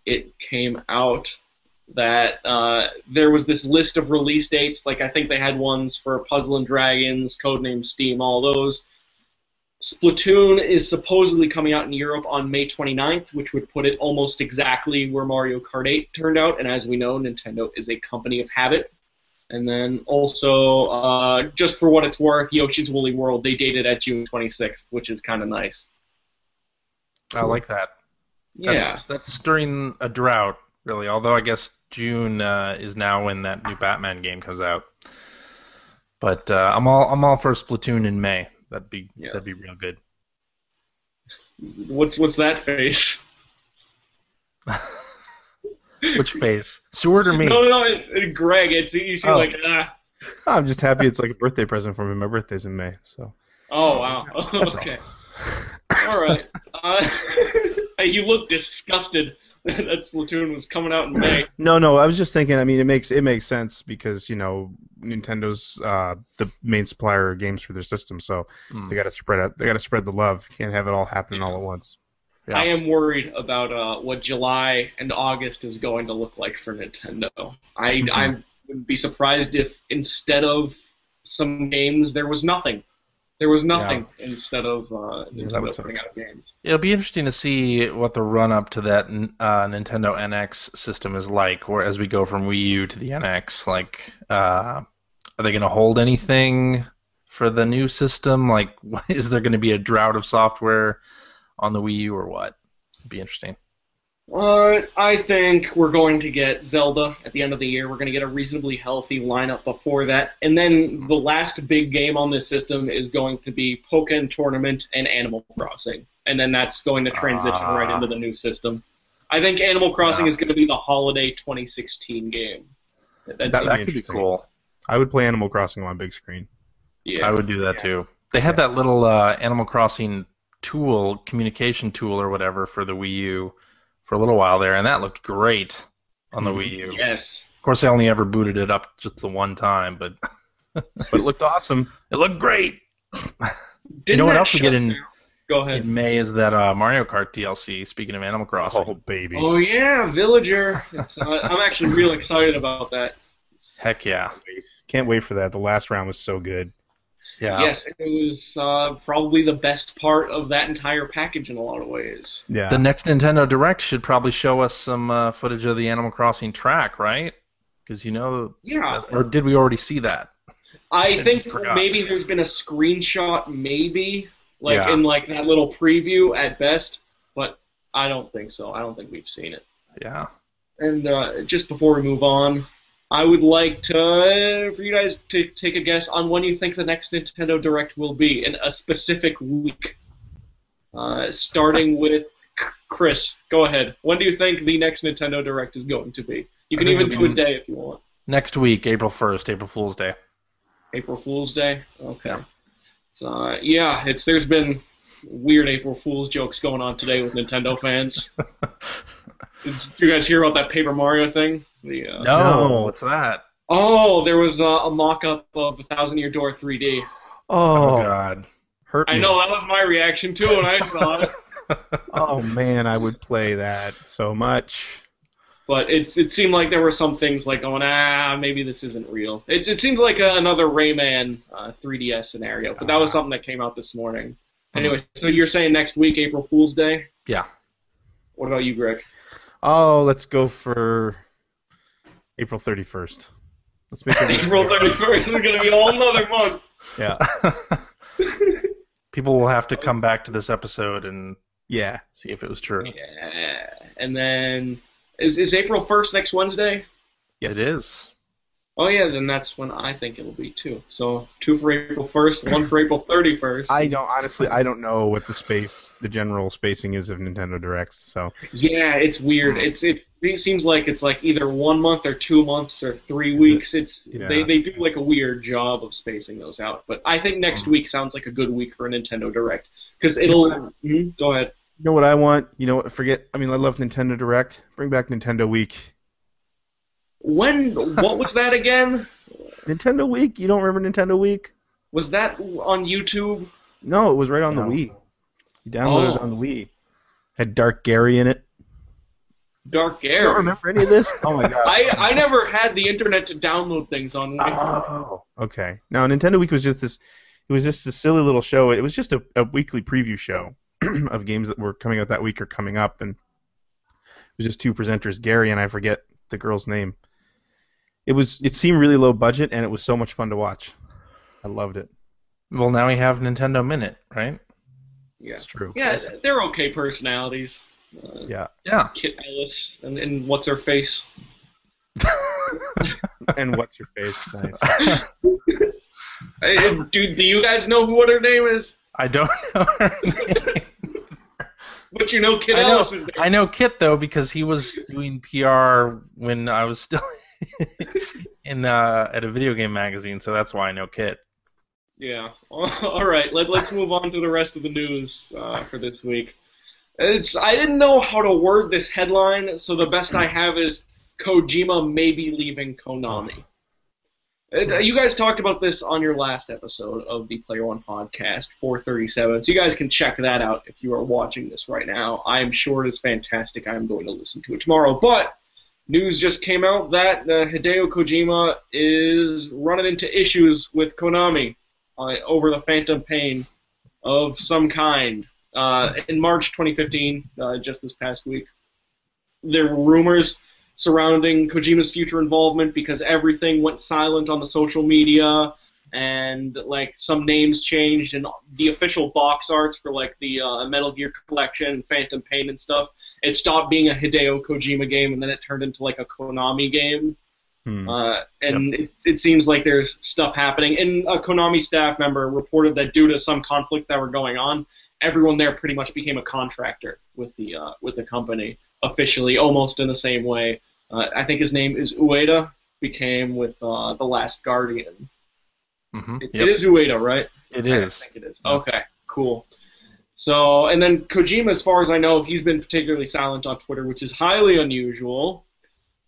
it came out that uh, there was this list of release dates. Like I think they had ones for Puzzle and Dragons, Codename Steam, all those. Splatoon is supposedly coming out in Europe on May 29th, which would put it almost exactly where Mario Kart 8 turned out. And as we know, Nintendo is a company of habit. And then also, uh, just for what it's worth, Yoshi's Woolly World, they dated at June 26th, which is kind of nice. I like that. That's, Yeah. That's during a drought, really. Although I guess June uh, is now when that new Batman game comes out. But uh, I'm all I'm all for Splatoon in May. That'd be Yeah. that'd be real good. What's what's that face? Which face? Sewart or me? No, no, no, it, it- Greg. It's you seem Oh. like ah. I'm just happy it's like a birthday present for me. My birthday's in May, so. Oh wow. That's all. okay. All right. Uh, you look disgusted that Splatoon was coming out in May. No, no, I was just thinking. I mean, it makes it makes sense because you know Nintendo's uh, the main supplier of games for their system, so Hmm. they got to spread out. They got to spread the love. Can't have it all happening all at once. Yeah. I am worried about uh, what July and August is going to look like for Nintendo. I Mhm. I would be surprised if instead of some games there was nothing. There was nothing instead of uh, Yeah, Nintendo would suck. putting out games. It'll be interesting to see what the run up to that uh, Nintendo NX system is like, or as we go from Wii U to the NX. Like, uh, are they going to hold anything for the new system? Like, is there going to be a drought of software on the Wii U or what? It'd be interesting. Uh, I think we're going to get Zelda at the end of the year. We're going to get a reasonably healthy lineup before that, and then the last big game on this system is going to be Pokken Tournament and Animal Crossing, and then that's going to transition Ah. right into the new system. I think Animal Crossing Yeah. is going to be the holiday 2016 game. That's That- That could be cool. I would play Animal Crossing on my big screen. yeah. I would do that too. They had that little uh, Animal Crossing tool, communication tool or whatever for the Wii U for a little while there, and that looked great on the Mhm. Wii U. Yes. Of course, I only ever booted it up just the one time, but But it looked awesome. it looked great. Didn't know what else we get in- Go ahead. In May is that uh, Mario Kart DLC. Speaking of Animal Crossing, Oh baby. Oh yeah, Villager. It's, uh, I'm actually real excited about that. heck yeah, Can't wait for that. The last round was so good. Yeah. Yes, it was uh, probably the best part of that entire package in a lot of ways. Yeah. The next Nintendo Direct should probably show us some uh, footage of the Animal Crossing track, right? Because you know, Yeah, or did we already see that? I I think maybe there's been a screenshot, maybe like Yeah. in like that little preview at best, but I don't think so. I don't think we've seen it. Yeah. And uh, just before we move on, I would like to uh, for you guys to take a guess on when you think the next Nintendo Direct will be in a specific week. Uh, starting with Chris, go ahead. When do you think the next Nintendo Direct is going to be? You can even do a day if you want. Next week, April first, April Fool's Day. April Fool's Day. Okay. So uh, yeah, it's there's been weird April Fool's jokes going on today with Nintendo fans. Did you guys hear about that Paper Mario thing? The uh, No, No. what's that? oh, there was uh, a mock-up of a Thousand Year Door 3D. Oh, oh, God. hurt me. I know that was my reaction too when I saw it. Oh man, I would play that so much. But it's it seemed like there were some things like going ah maybe this isn't real. It it seemed like a, another Rayman uh, 3DS scenario, but that was something that came out this morning. Anyway, so you're saying next week April Fool's Day? Yeah. What about you, Greg? Oh, let's go for April 31st. Let's make it April 31st is going to be a whole nother month. Yeah. People will have to come back to this episode and Yeah. see if it was true. Yeah. And then is is April 1st next Wednesday? Yes. It is. Oh yeah, then that's when I think it'll be too. So two for April first, one for April thirty first. I don't honestly. I don't know what the space, the general spacing is of Nintendo Directs. So Yeah, it's weird. It's it, it seems like it's like either one month or two months or three weeks. It's Yeah. they they do like a weird job of spacing those out. But I think next week sounds like a good week for a Nintendo Direct because it'll. Mhm, go ahead. you know what I want? You know what? Forget. I mean, I love Nintendo Direct. Bring back Nintendo Week. When what was that again? Nintendo Week. You don't remember Nintendo Week? Was that on YouTube? No, it was right on the Wii. You downloaded it Oh. on the Wii. Had Dark Gary in it. Dark You don't remember any of this? Oh my god. I I never had the internet to download things on. Oh, okay. Now Nintendo Week was just this. It was just a silly little show. It was just a, a weekly preview show of games that were coming out that week or coming up, and it was just two presenters, Gary and I forget the girl's name. It was. It seemed really low budget, and it was so much fun to watch. I loved it. Well, now we have Nintendo Minute, right? Yeah. It's true. Yeah, they're okay personalities. Uh, Yeah. Yeah. Kit Ellis and, and what's her face? and what's your face? Nice. Uh, do, do you guys know who what her name is? I don't know her name. But you know Kit I know, Ellis is I know Kit though because he was doing PR when I was still in uh, at a video game magazine, so that's why I know Kit. Yeah. All right. Let, let's move on to the rest of the news uh, for this week. It's I didn't know how to word this headline, so the best I have is Kojima may be leaving Konami. Uh, You guys talked about this on your last episode of the Player One podcast, 437. So you guys can check that out if you are watching this right now. I am sure it is fantastic. I am going to listen to it tomorrow. But news just came out that uh, Hideo Kojima is running into issues with Konami uh, over the Phantom Pain of some kind. Uh, in March 2015, uh, just this past week, there were rumors surrounding Kojima's future involvement because everything went silent on the social media and like some names changed and the official box arts for like the uh, Metal Gear collection Phantom Pain and stuff it stopped being a Hideo Kojima game and then it turned into like a Konami game Hmm. uh, and it, it seems like there's stuff happening. And a Konami staff member reported that due to some conflicts that were going on, everyone there pretty much became a contractor with the uh, with the company officially, almost in the same way. Uh, I think his name is Ueda. Became with uh, the Last Guardian. hmm It, Yep. it is Ueda, right? It I is. think it is. Okay, cool. So, and then Kojima, as far as I know, he's been particularly silent on Twitter, which is highly unusual.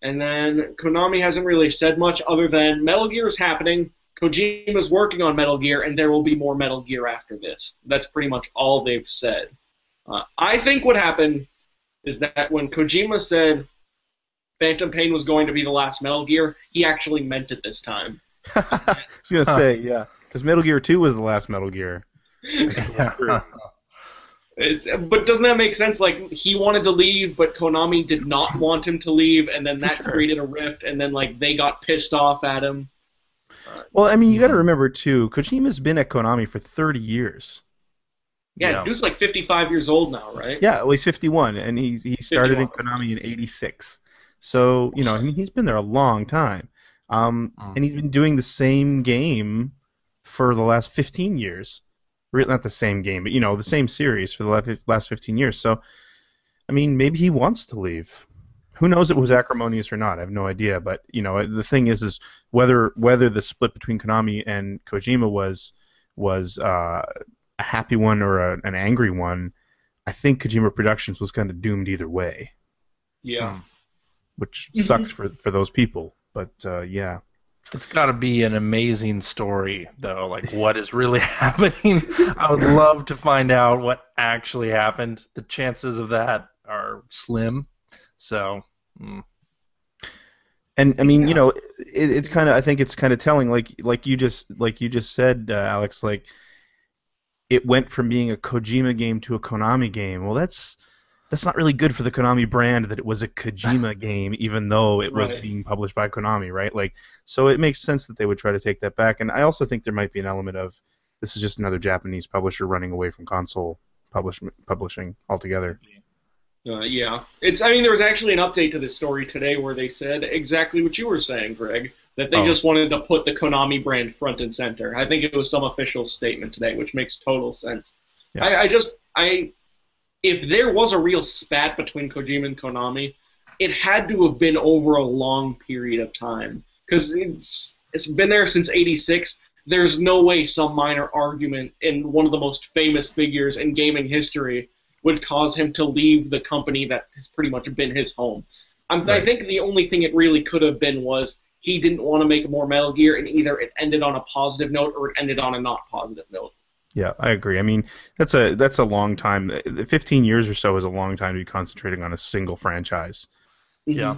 And then Konami hasn't really said much other than Metal Gear is happening. Kojima's working on Metal Gear, and there will be more Metal Gear after this. That's pretty much all they've said. Uh, I think what happened is that when Kojima said Phantom Pain was going to be the last Metal Gear, he actually meant it this time. I was gonna Huh. say yeah, because Metal Gear Two was the last Metal Gear. Yeah. It's, but doesn't that make sense? Like he wanted to leave, but Konami did not want him to leave, and then that Sure. created a rift, and then like they got pissed off at him. Well, I mean, you got to remember too. Kojima's been at Konami for 30 years. Yeah, Yeah. dude's like 55 years old now, right? Yeah, well, he's 51, and he he started in Konami in '86. So you know, I mean, he's been there a long time, um, Mm. and he's been doing the same game for the last 15 years. Really, not the same game, but you know, the same series for the last last 15 years. So, I mean, maybe he wants to leave. Who knows? If it was acrimonious or not. I have no idea. But you know, the thing is, is whether whether the split between Konami and Kojima was was uh, a happy one or a, an angry one. I think Kojima Productions was kind of doomed either way, Yeah. which Mhm. sucks for for those people. But uh, yeah, It's got to be an amazing story, though. Like, what is really happening? I would love to find out what actually happened. The chances of that are slim. So, mm, and I mean, Yeah. you know, it, it's kind of I think it's kind of telling, like like you just like you just said, uh, Alex, like it went from being a Kojima game to a Konami game. Well, that's that's not really good for the Konami brand that it was a Kojima game, even though it was Right. being published by Konami, right? Like, so it makes sense that they would try to take that back. And I also think there might be an element of this is just another Japanese publisher running away from console publish, publishing altogether. Uh, yeah. It's. I mean, there was actually an update to this story today where they said exactly what you were saying, Greg. that they Oh. just wanted to put the Konami brand front and center. I think it was some official statement today, which makes total sense. Yeah. I, I just I if there was a real spat between Kojima and Konami, it had to have been over a long period of time because it's it's been there since '86. There's no way some minor argument in one of the most famous figures in gaming history would cause him to leave the company that has pretty much been his home. I'm, I think the only thing it really could have been was he didn't want to make more Metal Gear, and either it ended on a positive note or it ended on a not positive note. Yeah, I agree. I mean, that's a that's a long time. Uh, Fifteen years or so is a long time to be concentrating on a single franchise. Yeah.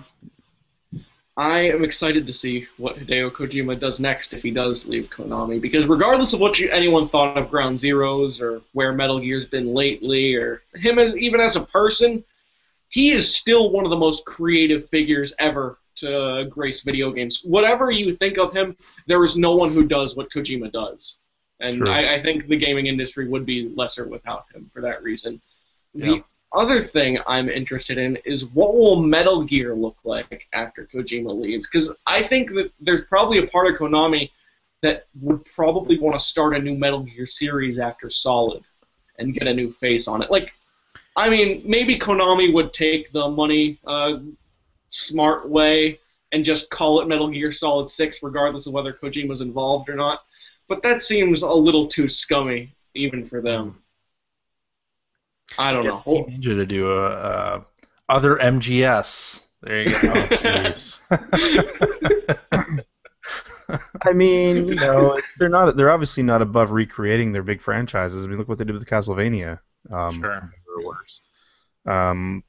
I am excited to see what Hideo Kojima does next if he does leave Konami, because regardless of what you, anyone thought of Ground Zeroes or where Metal Gear's been lately, or him as even as a person, he is still one of the most creative figures ever to grace video games. Whatever you think of him, there is no one who does what Kojima does, and I, I think the gaming industry would be lesser without him for that reason. Yeah. The other thing I'm interested in is what will Metal Gear look like after Kojima leaves? Because I think that there's probably a part of Konami that would probably want to start a new Metal Gear series after Solid and get a new face on it. Like, I mean, maybe Konami would take the money uh, smart way and just call it Metal Gear Solid 6, regardless of whether Kojima's involved or not. But that seems a little too scummy, even for them. I don't know. Team Ninja to do a, uh other MGS. There you go. Jeez. I mean, you know, it's, they're not. They're obviously not above recreating their big franchises. I mean, look what they did with Castlevania. Um, Sure. or worse. Um,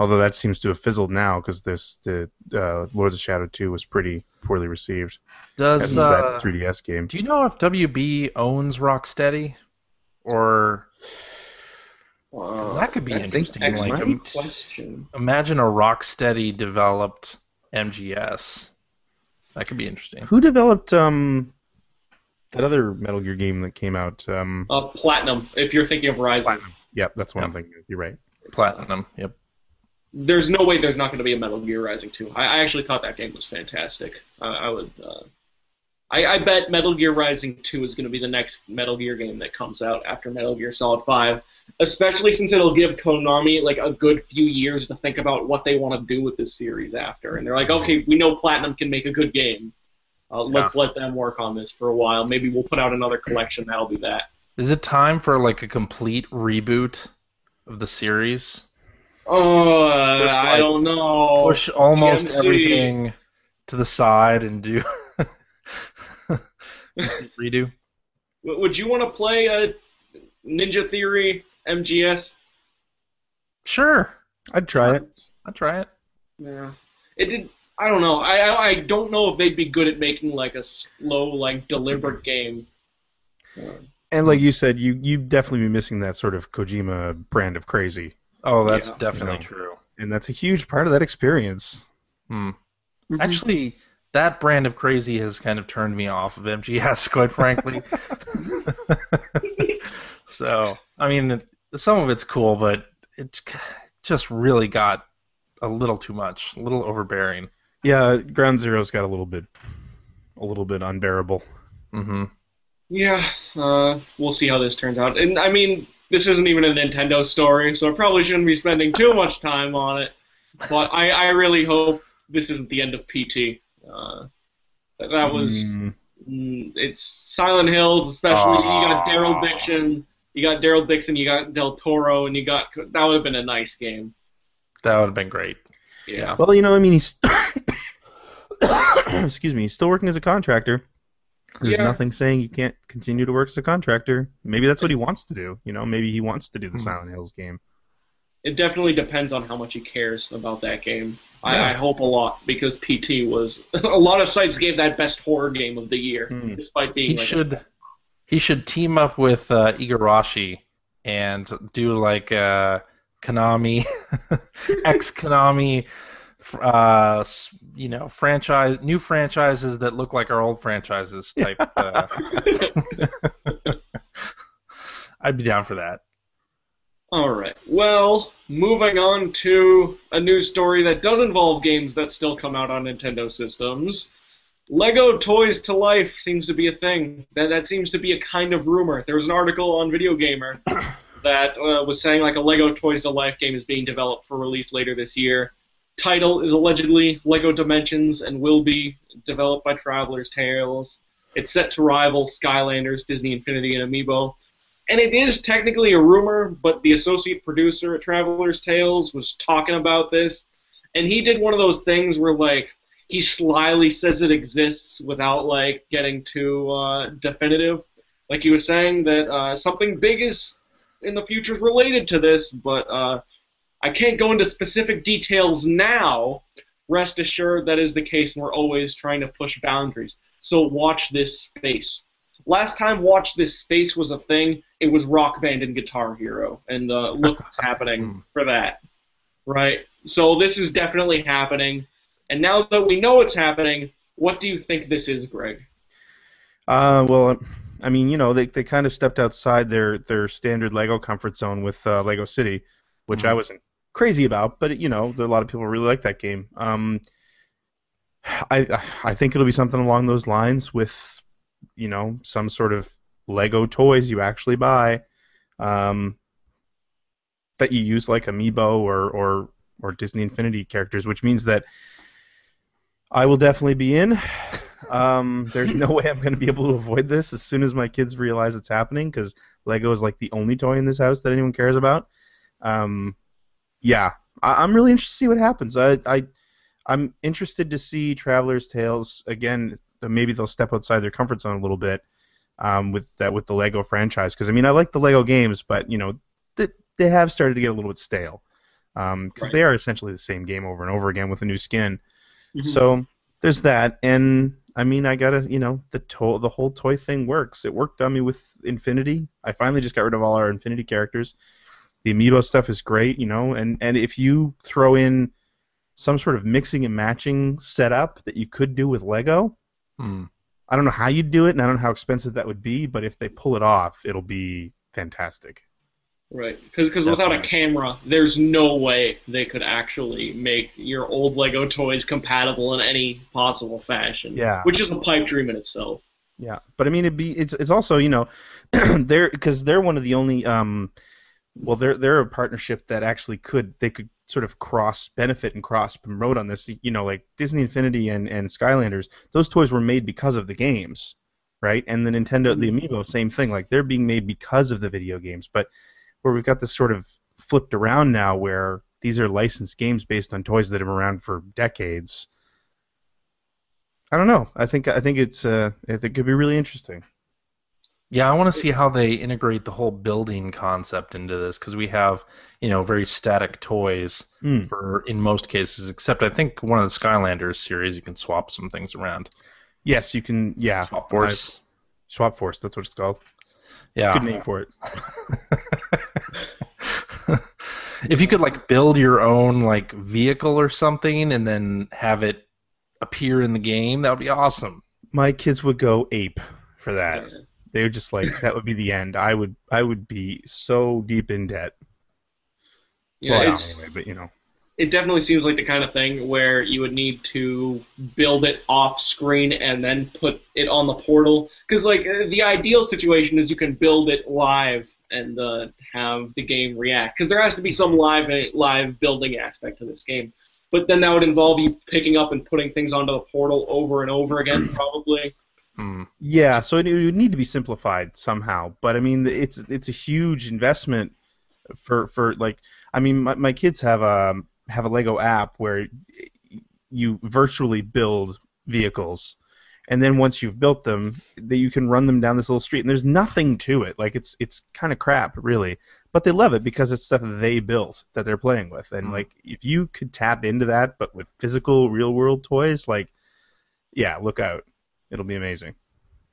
although that seems to have fizzled now because this the uh, Lords of Shadow 2 was pretty poorly received. Does was that uh, 3DS game. do you know if WB owns Rocksteady, or Wow. that could be That's interesting, an like, excellent question. imagine a Rocksteady developed MGS. That could be interesting. Who developed um that other Metal Gear game that came out? Um, Uh, Platinum, if you're thinking of Rising. Platinum. Yep, that's what I'm Yep. thinking. of. You're right. Platinum. Yep. There's no way there's not going to be a Metal Gear Rising 2. I, I actually thought that game was fantastic. Uh, I would. Uh, I, I bet Metal Gear Rising 2 is going to be the next Metal Gear game that comes out after Metal Gear Solid 5, especially since it'll give Konami like a good few years to think about what they want to do with this series after. And they're like, okay, we know Platinum can make a good game. Uh, let's let them work on this for a while. Maybe we'll put out another collection that'll be that. Is it time for like a complete reboot of the series? Oh, uh, Just I don't know. Push almost DMC. everything to the side and do redo. Would you want to play a Ninja Theory MGS? Sure, I'd try it. I'd try it. Yeah. It did. I don't know. I, I I don't know if they'd be good at making like a slow, like deliberate game. Uh, And like you said, you you definitely be missing that sort of Kojima brand of crazy, Oh, that's Yeah. definitely No. true. and that's a huge part of that experience. Hmm. Actually, that brand of crazy has kind of turned me off of MGS, quite frankly. so, I mean, some of it's cool, but it just really got a little too much, a little overbearing. Yeah, Ground Zero's got a little bit, a little bit unbearable. hmm Yeah. Uh, we'll see how this turns out. And I mean, this isn't even a Nintendo story, so I probably shouldn't be spending too much time on it. But I I really hope this isn't the end of PT. Uh, that- that was. Mm, Mm, it's Silent Hills, especially. You got Daryl Dixon, you got Daryl Dixon, you got Del Toro, and you got that would have been a nice game. That would have been great. Yeah. well, you know, I mean, he's excuse me, he's still working as a contractor. There's Yeah. nothing saying he can't continue to work as a contractor. Maybe that's what he wants to do. You know, maybe he wants to do the Hmm. Silent Hills game. It definitely depends on how much he cares about that game. Yeah. I, I hope a lot because PT was a lot of sites gave that best horror game of the year, Hmm. despite being He like a- should he should team up with uh, Igarashi and do like uh, Konami, ex Konami, uh, you know, franchise new franchises that look like our old franchises type. Uh, I'd be down for that. All right. Well, moving on to a news story that does involve games that still come out on Nintendo systems. Lego Toys to Life seems to be a thing. That that seems to be a kind of rumor. There was an article on Video Gamer that uh, was saying like a Lego Toys to Life game is being developed for release later this year. Title is allegedly Lego Dimensions and will be developed by Traveler's Tales. It's set to rival Skylanders, Disney Infinity, and Amiibo. And it is technically a rumor, but the associate producer at Traveler's Tales was talking about this, and he did one of those things where like he slyly says it exists without like getting too uh, definitive. Like he was saying that uh, something big is in the future related to this, but uh, I can't go into specific details now. Rest assured that is the case, and we're always trying to push boundaries. So watch this space. Last time Watch This Space was a thing, it was Rock Band and Guitar Hero, and uh, look what's happening for that, right? So this is definitely happening, and now that we know it's happening, what do you think this is, Greg? Uh, well, I mean, you know, they they kind of stepped outside their their standard Lego comfort zone with uh, Lego City, which I wasn't crazy about, but you know, a lot of people really like that game. Um, I I think it'll be something along those lines with, you know, some sort of Lego toys you actually buy, um, that you use like Amiibo or or or Disney Infinity characters, which means that I will definitely be in. Um, there's no way I'm going to be able to avoid this as soon as my kids realize it's happening because Lego is like the only toy in this house that anyone cares about. Um, yeah, I, I'm really interested to see what happens. I, I I'm interested to see Traveler's Tales again. Maybe they'll step outside their comfort zone a little bit um, with that with the Lego franchise. Because I mean, I like the Lego games, but you know, they, they have started to get a little bit stale because um, Right. they are essentially the same game over and over again with a new skin. Mhm. So there's that, and I mean, I gotta, you know, the to- the whole toy thing works. It worked on me with Infinity. I finally just got rid of all our Infinity characters. The Amiibo stuff is great, you know, and and if you throw in some sort of mixing and matching setup that you could do with Lego, Hmm. I don't know how you'd do it, and I don't know how expensive that would be, but if they pull it off, it'll be fantastic. Right, because without a camera, there's no way they could actually make your old Lego toys compatible in any possible fashion. Yeah. Which is a pipe dream in itself. Yeah, but I mean, it'd be it's it's also you know they're because they're one of the only um well they're they're a partnership that actually could they could sort of cross benefit and cross promote on this you know like Disney Infinity and and Skylanders those toys were made because of the games right and the Nintendo the Amiibo same thing like they're being made because of the video games but where we've got this sort of flipped around now where these are licensed games based on toys that have been around for decades. I don't know. I think I think it's uh I think it could be really interesting. Yeah, I want to see how they integrate the whole building concept into this because we have, you know, very static toys Hmm. for in most cases. Except I think one of the Skylanders series you can swap some things around. Yes, you can. Yeah, Swap Force. I- Swap Force. That's what it's called. Yeah. Good name for it. if you could like build your own like vehicle or something and then have it appear in the game, that would be awesome. My kids would go ape for that. They would just like that would be the end. I would I would be so deep in debt. Yeah, well, it's, anyway, but you know. it definitely seems like the kind of thing where you would need to build it off screen and then put it on the portal. Because like uh, the ideal situation is you can build it live and uh, have the game react. Because there has to be some live live building aspect to this game. But then that would involve you picking up and putting things onto the portal over and over again, probably. Hmm. Yeah, so it, it would need to be simplified somehow. But I mean, it's it's a huge investment for for like I mean, my, my kids have a have a Lego app where you virtually build vehicles, and then once you've built them, that you can run them down this little street, and there's nothing to it. Like it's it's kind of crap, really. But they love it because it's stuff that they built that they're playing with, and Mhm. like if you could tap into that, but with physical, real world toys, like yeah, look out, it'll be amazing.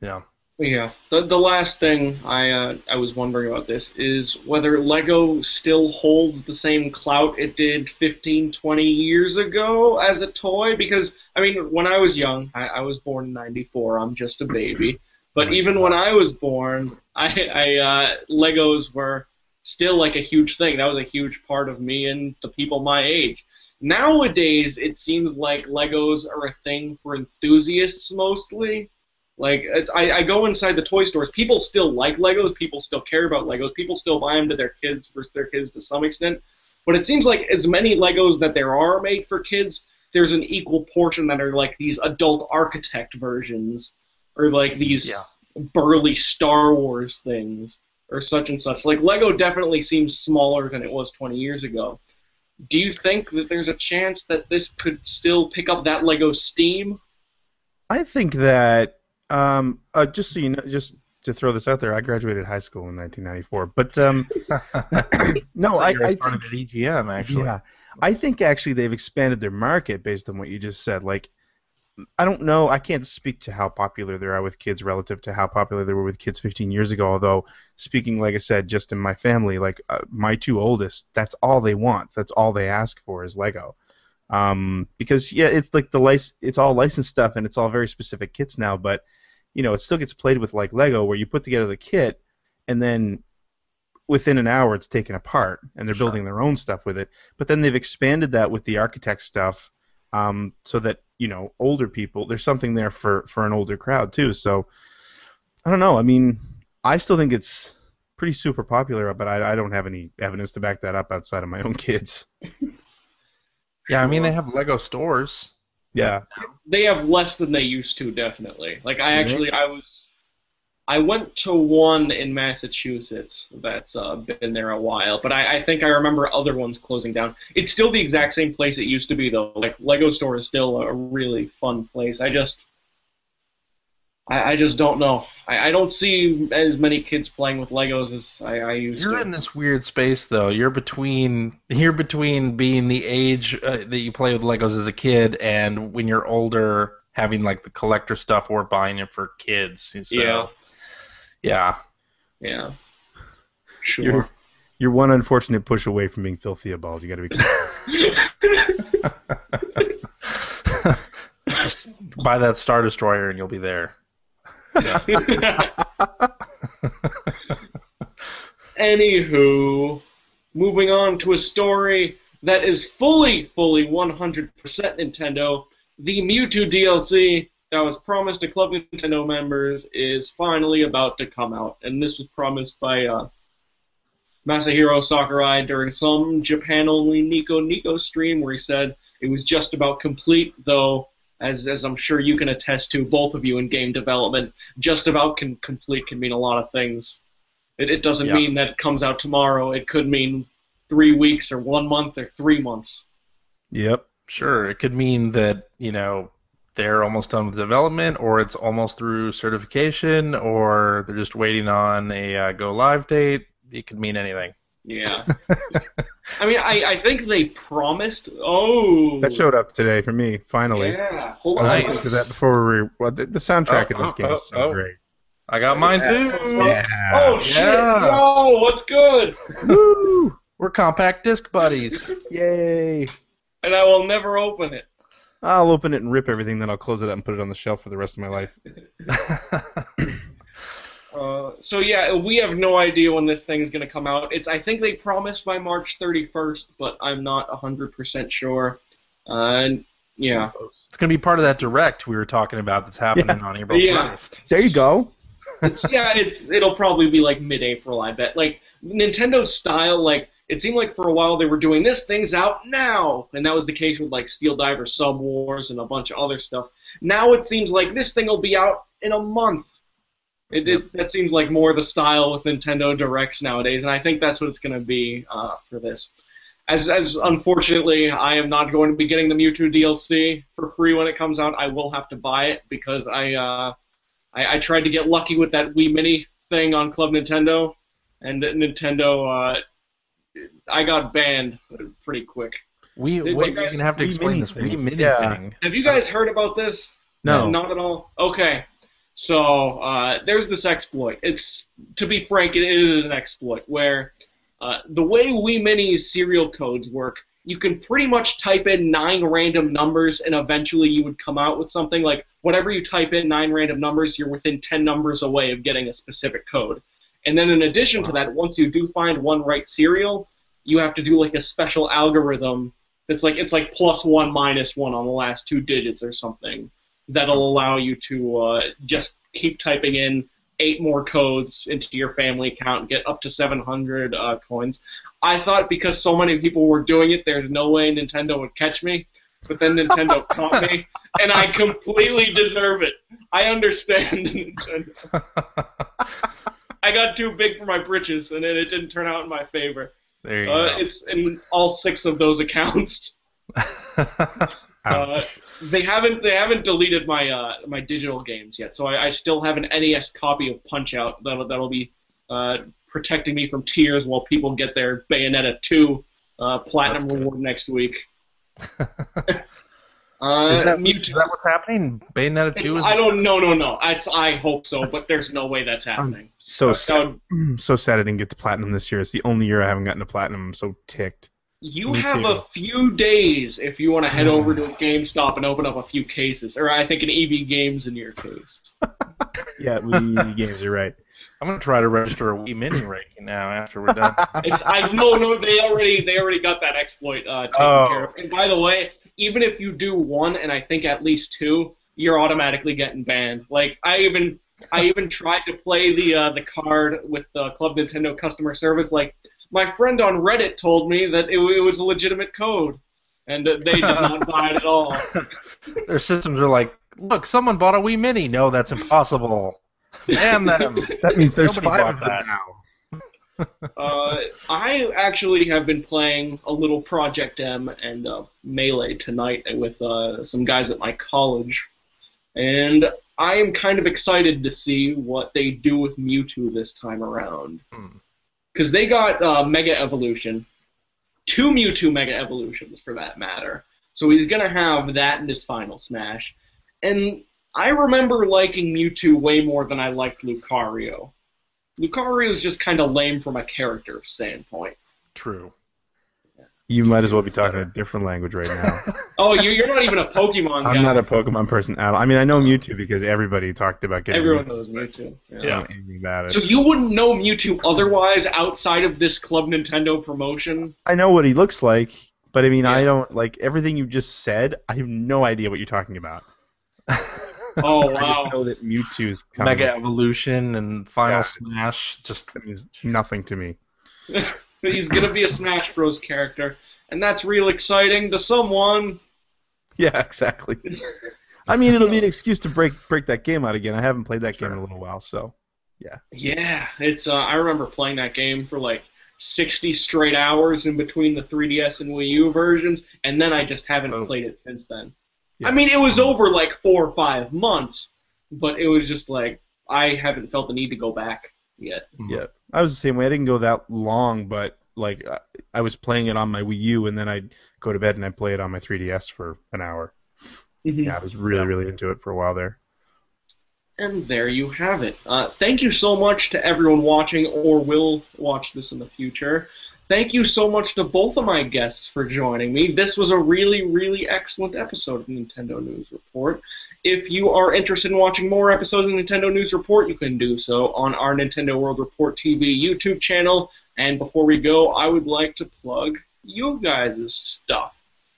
Yeah. Yeah. The the last thing I uh, I was wondering about this is whether Lego still holds the same clout it did 15, 20 years ago as a toy. Because I mean, when I was young, I, I was born in '94. I'm just a baby. But even when I was born, I, I uh, Legos were still like a huge thing. That was a huge part of me and the people my age. Nowadays, it seems like Legos are a thing for enthusiasts mostly. Like it's, I, I go inside the toy stores, people still like Legos, people still care about Legos, people still buy them to their kids for their kids to some extent. But it seems like as many Legos that there are made for kids, there's an equal portion that are like these adult architect versions, or like these Yeah. burly Star Wars things, or such and such. Like Lego definitely seems smaller than it was 20 years ago. Do you think that there's a chance that this could still pick up that Lego steam? I think that um, uh, just so you know, just to throw this out there, I graduated high school in 1994. But um, no, Looks I, like you were I think at EGM actually. yeah, I think actually they've expanded their market based on what you just said. Like, I don't know, I can't speak to how popular they are with kids relative to how popular they were with kids 15 years ago. Although speaking, like I said, just in my family, like uh, my two oldest, that's all they want. That's all they ask for is Lego. Um, because yeah, it's like the lic- it's all licensed stuff and it's all very specific kits now, but you know, it still gets played with like Lego, where you put together the kit and then within an hour it's taken apart and they're Sure. building their own stuff with it. But then they've expanded that with the architect stuff, um, so that you know older people there's something there for for an older crowd too. So I don't know. I mean, I still think it's pretty super popular, but I, I don't have any evidence to back that up outside of my own kids. Yeah, I mean they have Lego stores. Yeah. They have less than they used to, definitely. Like I actually, I was, I went to one in Massachusetts that's uh, been there a while, but I, I think I remember other ones closing down. It's still the exact same place it used to be, though. Like Lego store is still a really fun place. I just, I, I just don't know. I, I don't see as many kids playing with Legos as I, I used to. You're in this weird space though. You're between you're between being the age uh, that you play with Legos as a kid and when you're older having like the collector stuff or buying it for kids. So, Yeah. Yeah. yeah. Sure. You're you're one unfortunate push away from being filthy Theobald. You got to be. Just buy that Star Destroyer and you'll be there. Anywho, moving on to a story that is fully, fully 100% Nintendo. The Mewtwo DLC that was promised to Club Nintendo members is finally about to come out, and this was promised by uh, Masahiro Sakurai during some Japan-only Nico Nico stream where he said it was just about complete, though, as, as I'm sure you can attest to, both of you in game development, just about can, complete can mean a lot of things. It, it doesn't Yeah. mean that it comes out tomorrow. It could mean three weeks or one month or three months. Yep. Sure, it could mean that, you know, they're almost done with development or it's almost through certification or they're just waiting on a uh, go live date. It could mean anything. Yeah. I mean, I, I think they promised. Oh. That showed up today for me. Finally. Yeah. Hold I was on. listening to that before we. Well, the, the soundtrack Oh, of this oh, game is so oh, oh. great. I got mine too. Yeah. Oh shit! Yeah. Yo, what's good? Woo! We're compact disc buddies. Yay! And I will never open it. I'll open it and rip everything, then I'll close it up and put it on the shelf for the rest of my life. Uh, so yeah, we have no idea when this thing is going to come out. It's I think they promised by March 31st, but I'm not 100% sure. Uh, and yeah, It's gonna be part of that direct we were talking about that's happening on April Yeah. 1st. There you go. it's yeah, it's it'll probably be like mid-April, I bet. Like Nintendo style, like it seemed like for a while they were doing this thing's out now, and that was the case with like Steel Diver Sub Wars and a bunch of other stuff. Now it seems like this thing will be out in a month. It, it that seems like more the style with Nintendo Directs nowadays, and I think that's what it's going to be uh, for this. As as unfortunately, I am not going to be getting the Mewtwo DLC for free when it comes out. I will have to buy it because I uh, I, I tried to get lucky with that Wii Mini thing on Club Nintendo, and Nintendo, uh, I got banned pretty quick. We, Did we, you guys- are gonna have to explain Mini this thing. Wii Mini Yeah. thing. Have you guys heard about this? No. Not at all. Okay. So uh, there's this exploit. It's to be frank, it is an exploit where uh, the way Wii Mini's serial codes work, you can pretty much type in nine random numbers, and eventually you would come out with something like whatever you type in nine random numbers, you're within ten numbers away of getting a specific code. And then in addition to that, once you do find one right serial, you have to do like a special algorithm that's like it's like plus one minus one on the last two digits or something. That'll allow you to uh, just keep typing in eight more codes into your family account and get up to 700 uh, coins. I thought because so many people were doing it, there's no way Nintendo would catch me. But then Nintendo caught me, and I completely deserve it. I understand Nintendo. I got too big for my britches, and then it didn't turn out in my favor. There you Uh, go. it's in all six of those accounts. Uh, they haven't they haven't deleted my uh, my digital games yet, so I, I still have an NES copy of Punch Out that'll that'll be uh, protecting me from tears while people get their Bayonetta 2 uh, platinum reward next week. is, Uh, that, Mewtwo. is that what's happening? Bayonetta 2 is I don't no no no. It's, I hope so, but there's no way that's happening. so So sad, so sad I didn't get to platinum this year. It's the only year I haven't gotten to platinum. I'm so ticked. you Me have too. a few days if you want to head over to GameStop and open up a few cases, or I think an EB Games in your case. Yeah, EB games You're right. I'm gonna try to register a Wii Mini right now after we're done. It's I no no they already they already got that exploit uh, taken Oh. care of. And by the way, even if you do one and I think at least two, you're automatically getting banned. Like I even I even tried to play the uh, the card with the Club Nintendo customer service. Like my friend on Reddit told me that it, it was a legitimate code, and uh, they did not buy it at all. Their systems are like, look, someone bought a Wii Mini. No, that's impossible. Ban them. That means there's Nobody five bought of them that. now. Uh, I actually have been playing a little Project M and uh, Melee tonight with uh, some guys at my college, and I am kind of excited to see what they do with Mewtwo this time around. Hmm. Because they got uh, Mega Evolution, two Mewtwo Mega Evolutions for that matter. So he's gonna have that in his final Smash, and I remember liking Mewtwo way more than I liked Lucario. Lucario is just kind of lame from a character standpoint. True. You might as well be talking a different language right now. Oh, you, you're not even a Pokemon guy. I'm not a Pokemon person at all. I mean, I know Mewtwo because everybody talked about getting Everyone Mewtwo. knows Mewtwo. Yeah. I don't know about it. So you wouldn't know Mewtwo otherwise outside of this Club Nintendo promotion? I know what he looks like, but I mean, I don't like everything you just said. I have no idea what you're talking about. Oh I just wow. know that Mewtwo's coming. Mega Evolution and Final Yeah. Smash. Just means nothing to me. He's gonna be a Smash Bros. character, and that's real exciting to someone. Yeah, exactly. I mean, it'll be an excuse to break break that game out again. I haven't played that game in a little while, so yeah. Yeah, it's. Uh, I remember playing that game for like 60 straight hours in between the 3DS and Wii U versions, and then I just haven't Oh. played it since then. Yeah. I mean, it was over like four or five months, but it was just like I haven't felt the need to go back yet. yeah. I was the same way. I didn't go that long, but like I, was playing it on my Wii U, and then I'd go to bed and I'd play it on my 3DS for an hour. Mhm. Yeah, I was really really into it for a while there. And there you have it. Uh, thank you so much to everyone watching or will watch this in the future. Thank you so much to both of my guests for joining me. This was a really, really excellent episode of Nintendo News Report. If you are interested in watching more episodes of Nintendo News Report, you can do so on our Nintendo World Report TV YouTube channel. And before we go, I would like to plug you guys' stuff.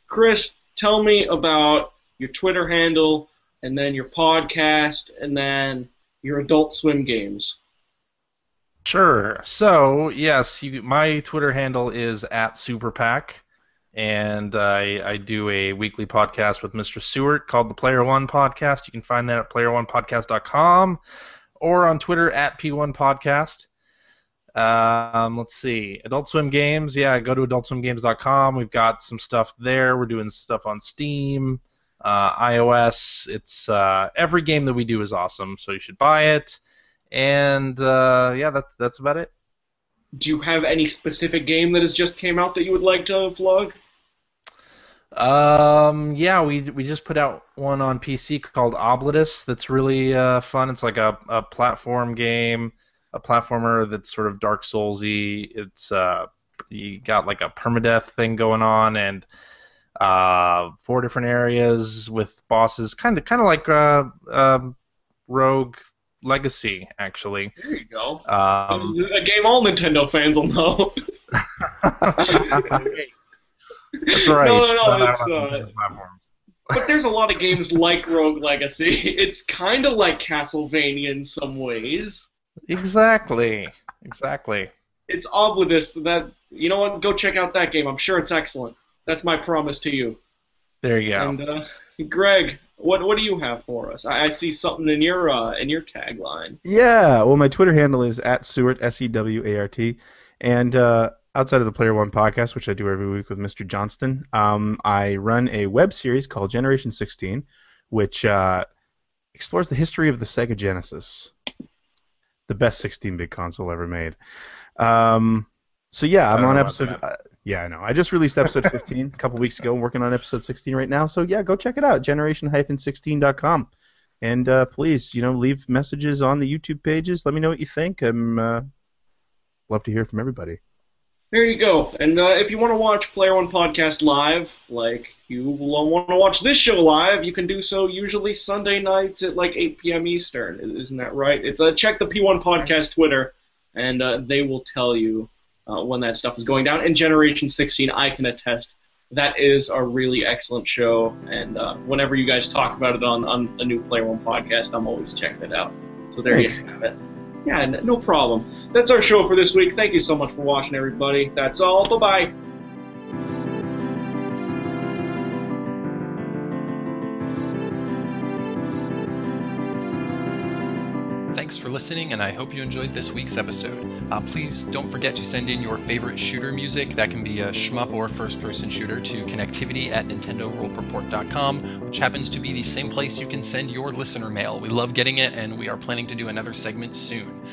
Chris, tell me about your Twitter handle, and then your podcast, and then your Adult Swim games. Sure. So yes, you, my Twitter handle is at SuperPack, and I, I do a weekly podcast with Mr. Sewart called the Player One Podcast. You can find that at playeronepodcast.com or on Twitter at P1 Podcast. Um, let's see, Adult Swim Games. Yeah, go to AdultSwimGames.com. We've got some stuff there. We're doing stuff on Steam, uh, iOS. It's uh, every game that we do is awesome, so you should buy it. And uh, yeah, that's that's about it. Do you have any specific game that has just came out that you would like to plug? Um, yeah, we we just put out one on PC called Oblitus. That's really uh, fun. It's like a, a platform game, a platformer that's sort of Dark Soulsy. It's uh, you got like a permadeath thing going on, and uh, four different areas with bosses, kind of kind of like uh, um, Rogue Legacy, actually. There you go. Um, a game all Nintendo fans will know. That's all right. No, no, no. It's, uh, but there's a lot of games like Rogue Legacy. It's kind of like Castlevania in some ways. Exactly. Exactly. It's oblivious that you know what? Go check out that game. I'm sure it's excellent. That's my promise to you. There you go. And uh, Greg, what what do you have for us? I, I see something in your uh, in your tagline. Yeah, well, my Twitter handle is at Sewart S E W A R T, and uh, outside of the Player One podcast, which I do every week with Mr. Johnston, um, I run a web series called Generation 16, which uh, explores the history of the Sega Genesis, the best 16-bit console ever made. Um, so yeah, I I'm on episode. That. Yeah, I know. I just released episode 15 a couple weeks ago. I'm working on episode 16 right now. So yeah, go check it out. Generation-16.com. And uh, please, you know, leave messages on the YouTube pages. Let me know what you think. I'm uh, love to hear from everybody. There you go. And uh, if you want to watch Player One Podcast live, like you will want to watch this show live, you can do so usually Sunday nights at like 8 p.m. Eastern. Isn't that right? It's uh, check the P1 Podcast Twitter, and uh, they will tell you uh, when that stuff is going down. And Generation 16, I can attest, that is a really excellent show. And uh, whenever you guys talk about it on, on the new Player One Podcast, I'm always checking it out. So there Thanks. you have it. Yeah, no problem. That's our show for this week. Thank you so much for watching, everybody. That's all. Bye bye. Thanks for listening, and I hope you enjoyed this week's episode. Uh, please don't forget to send in your favorite shooter music. That can be a shmup or first person shooter to connectivity at NintendoWorldReport.com, which happens to be the same place you can send your listener mail. We love getting it, and we are planning to do another segment soon.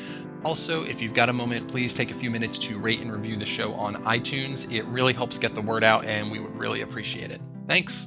Also, if you've got a moment, please take a few minutes to rate and review the show on iTunes. It really helps get the word out, and we would really appreciate it. Thanks.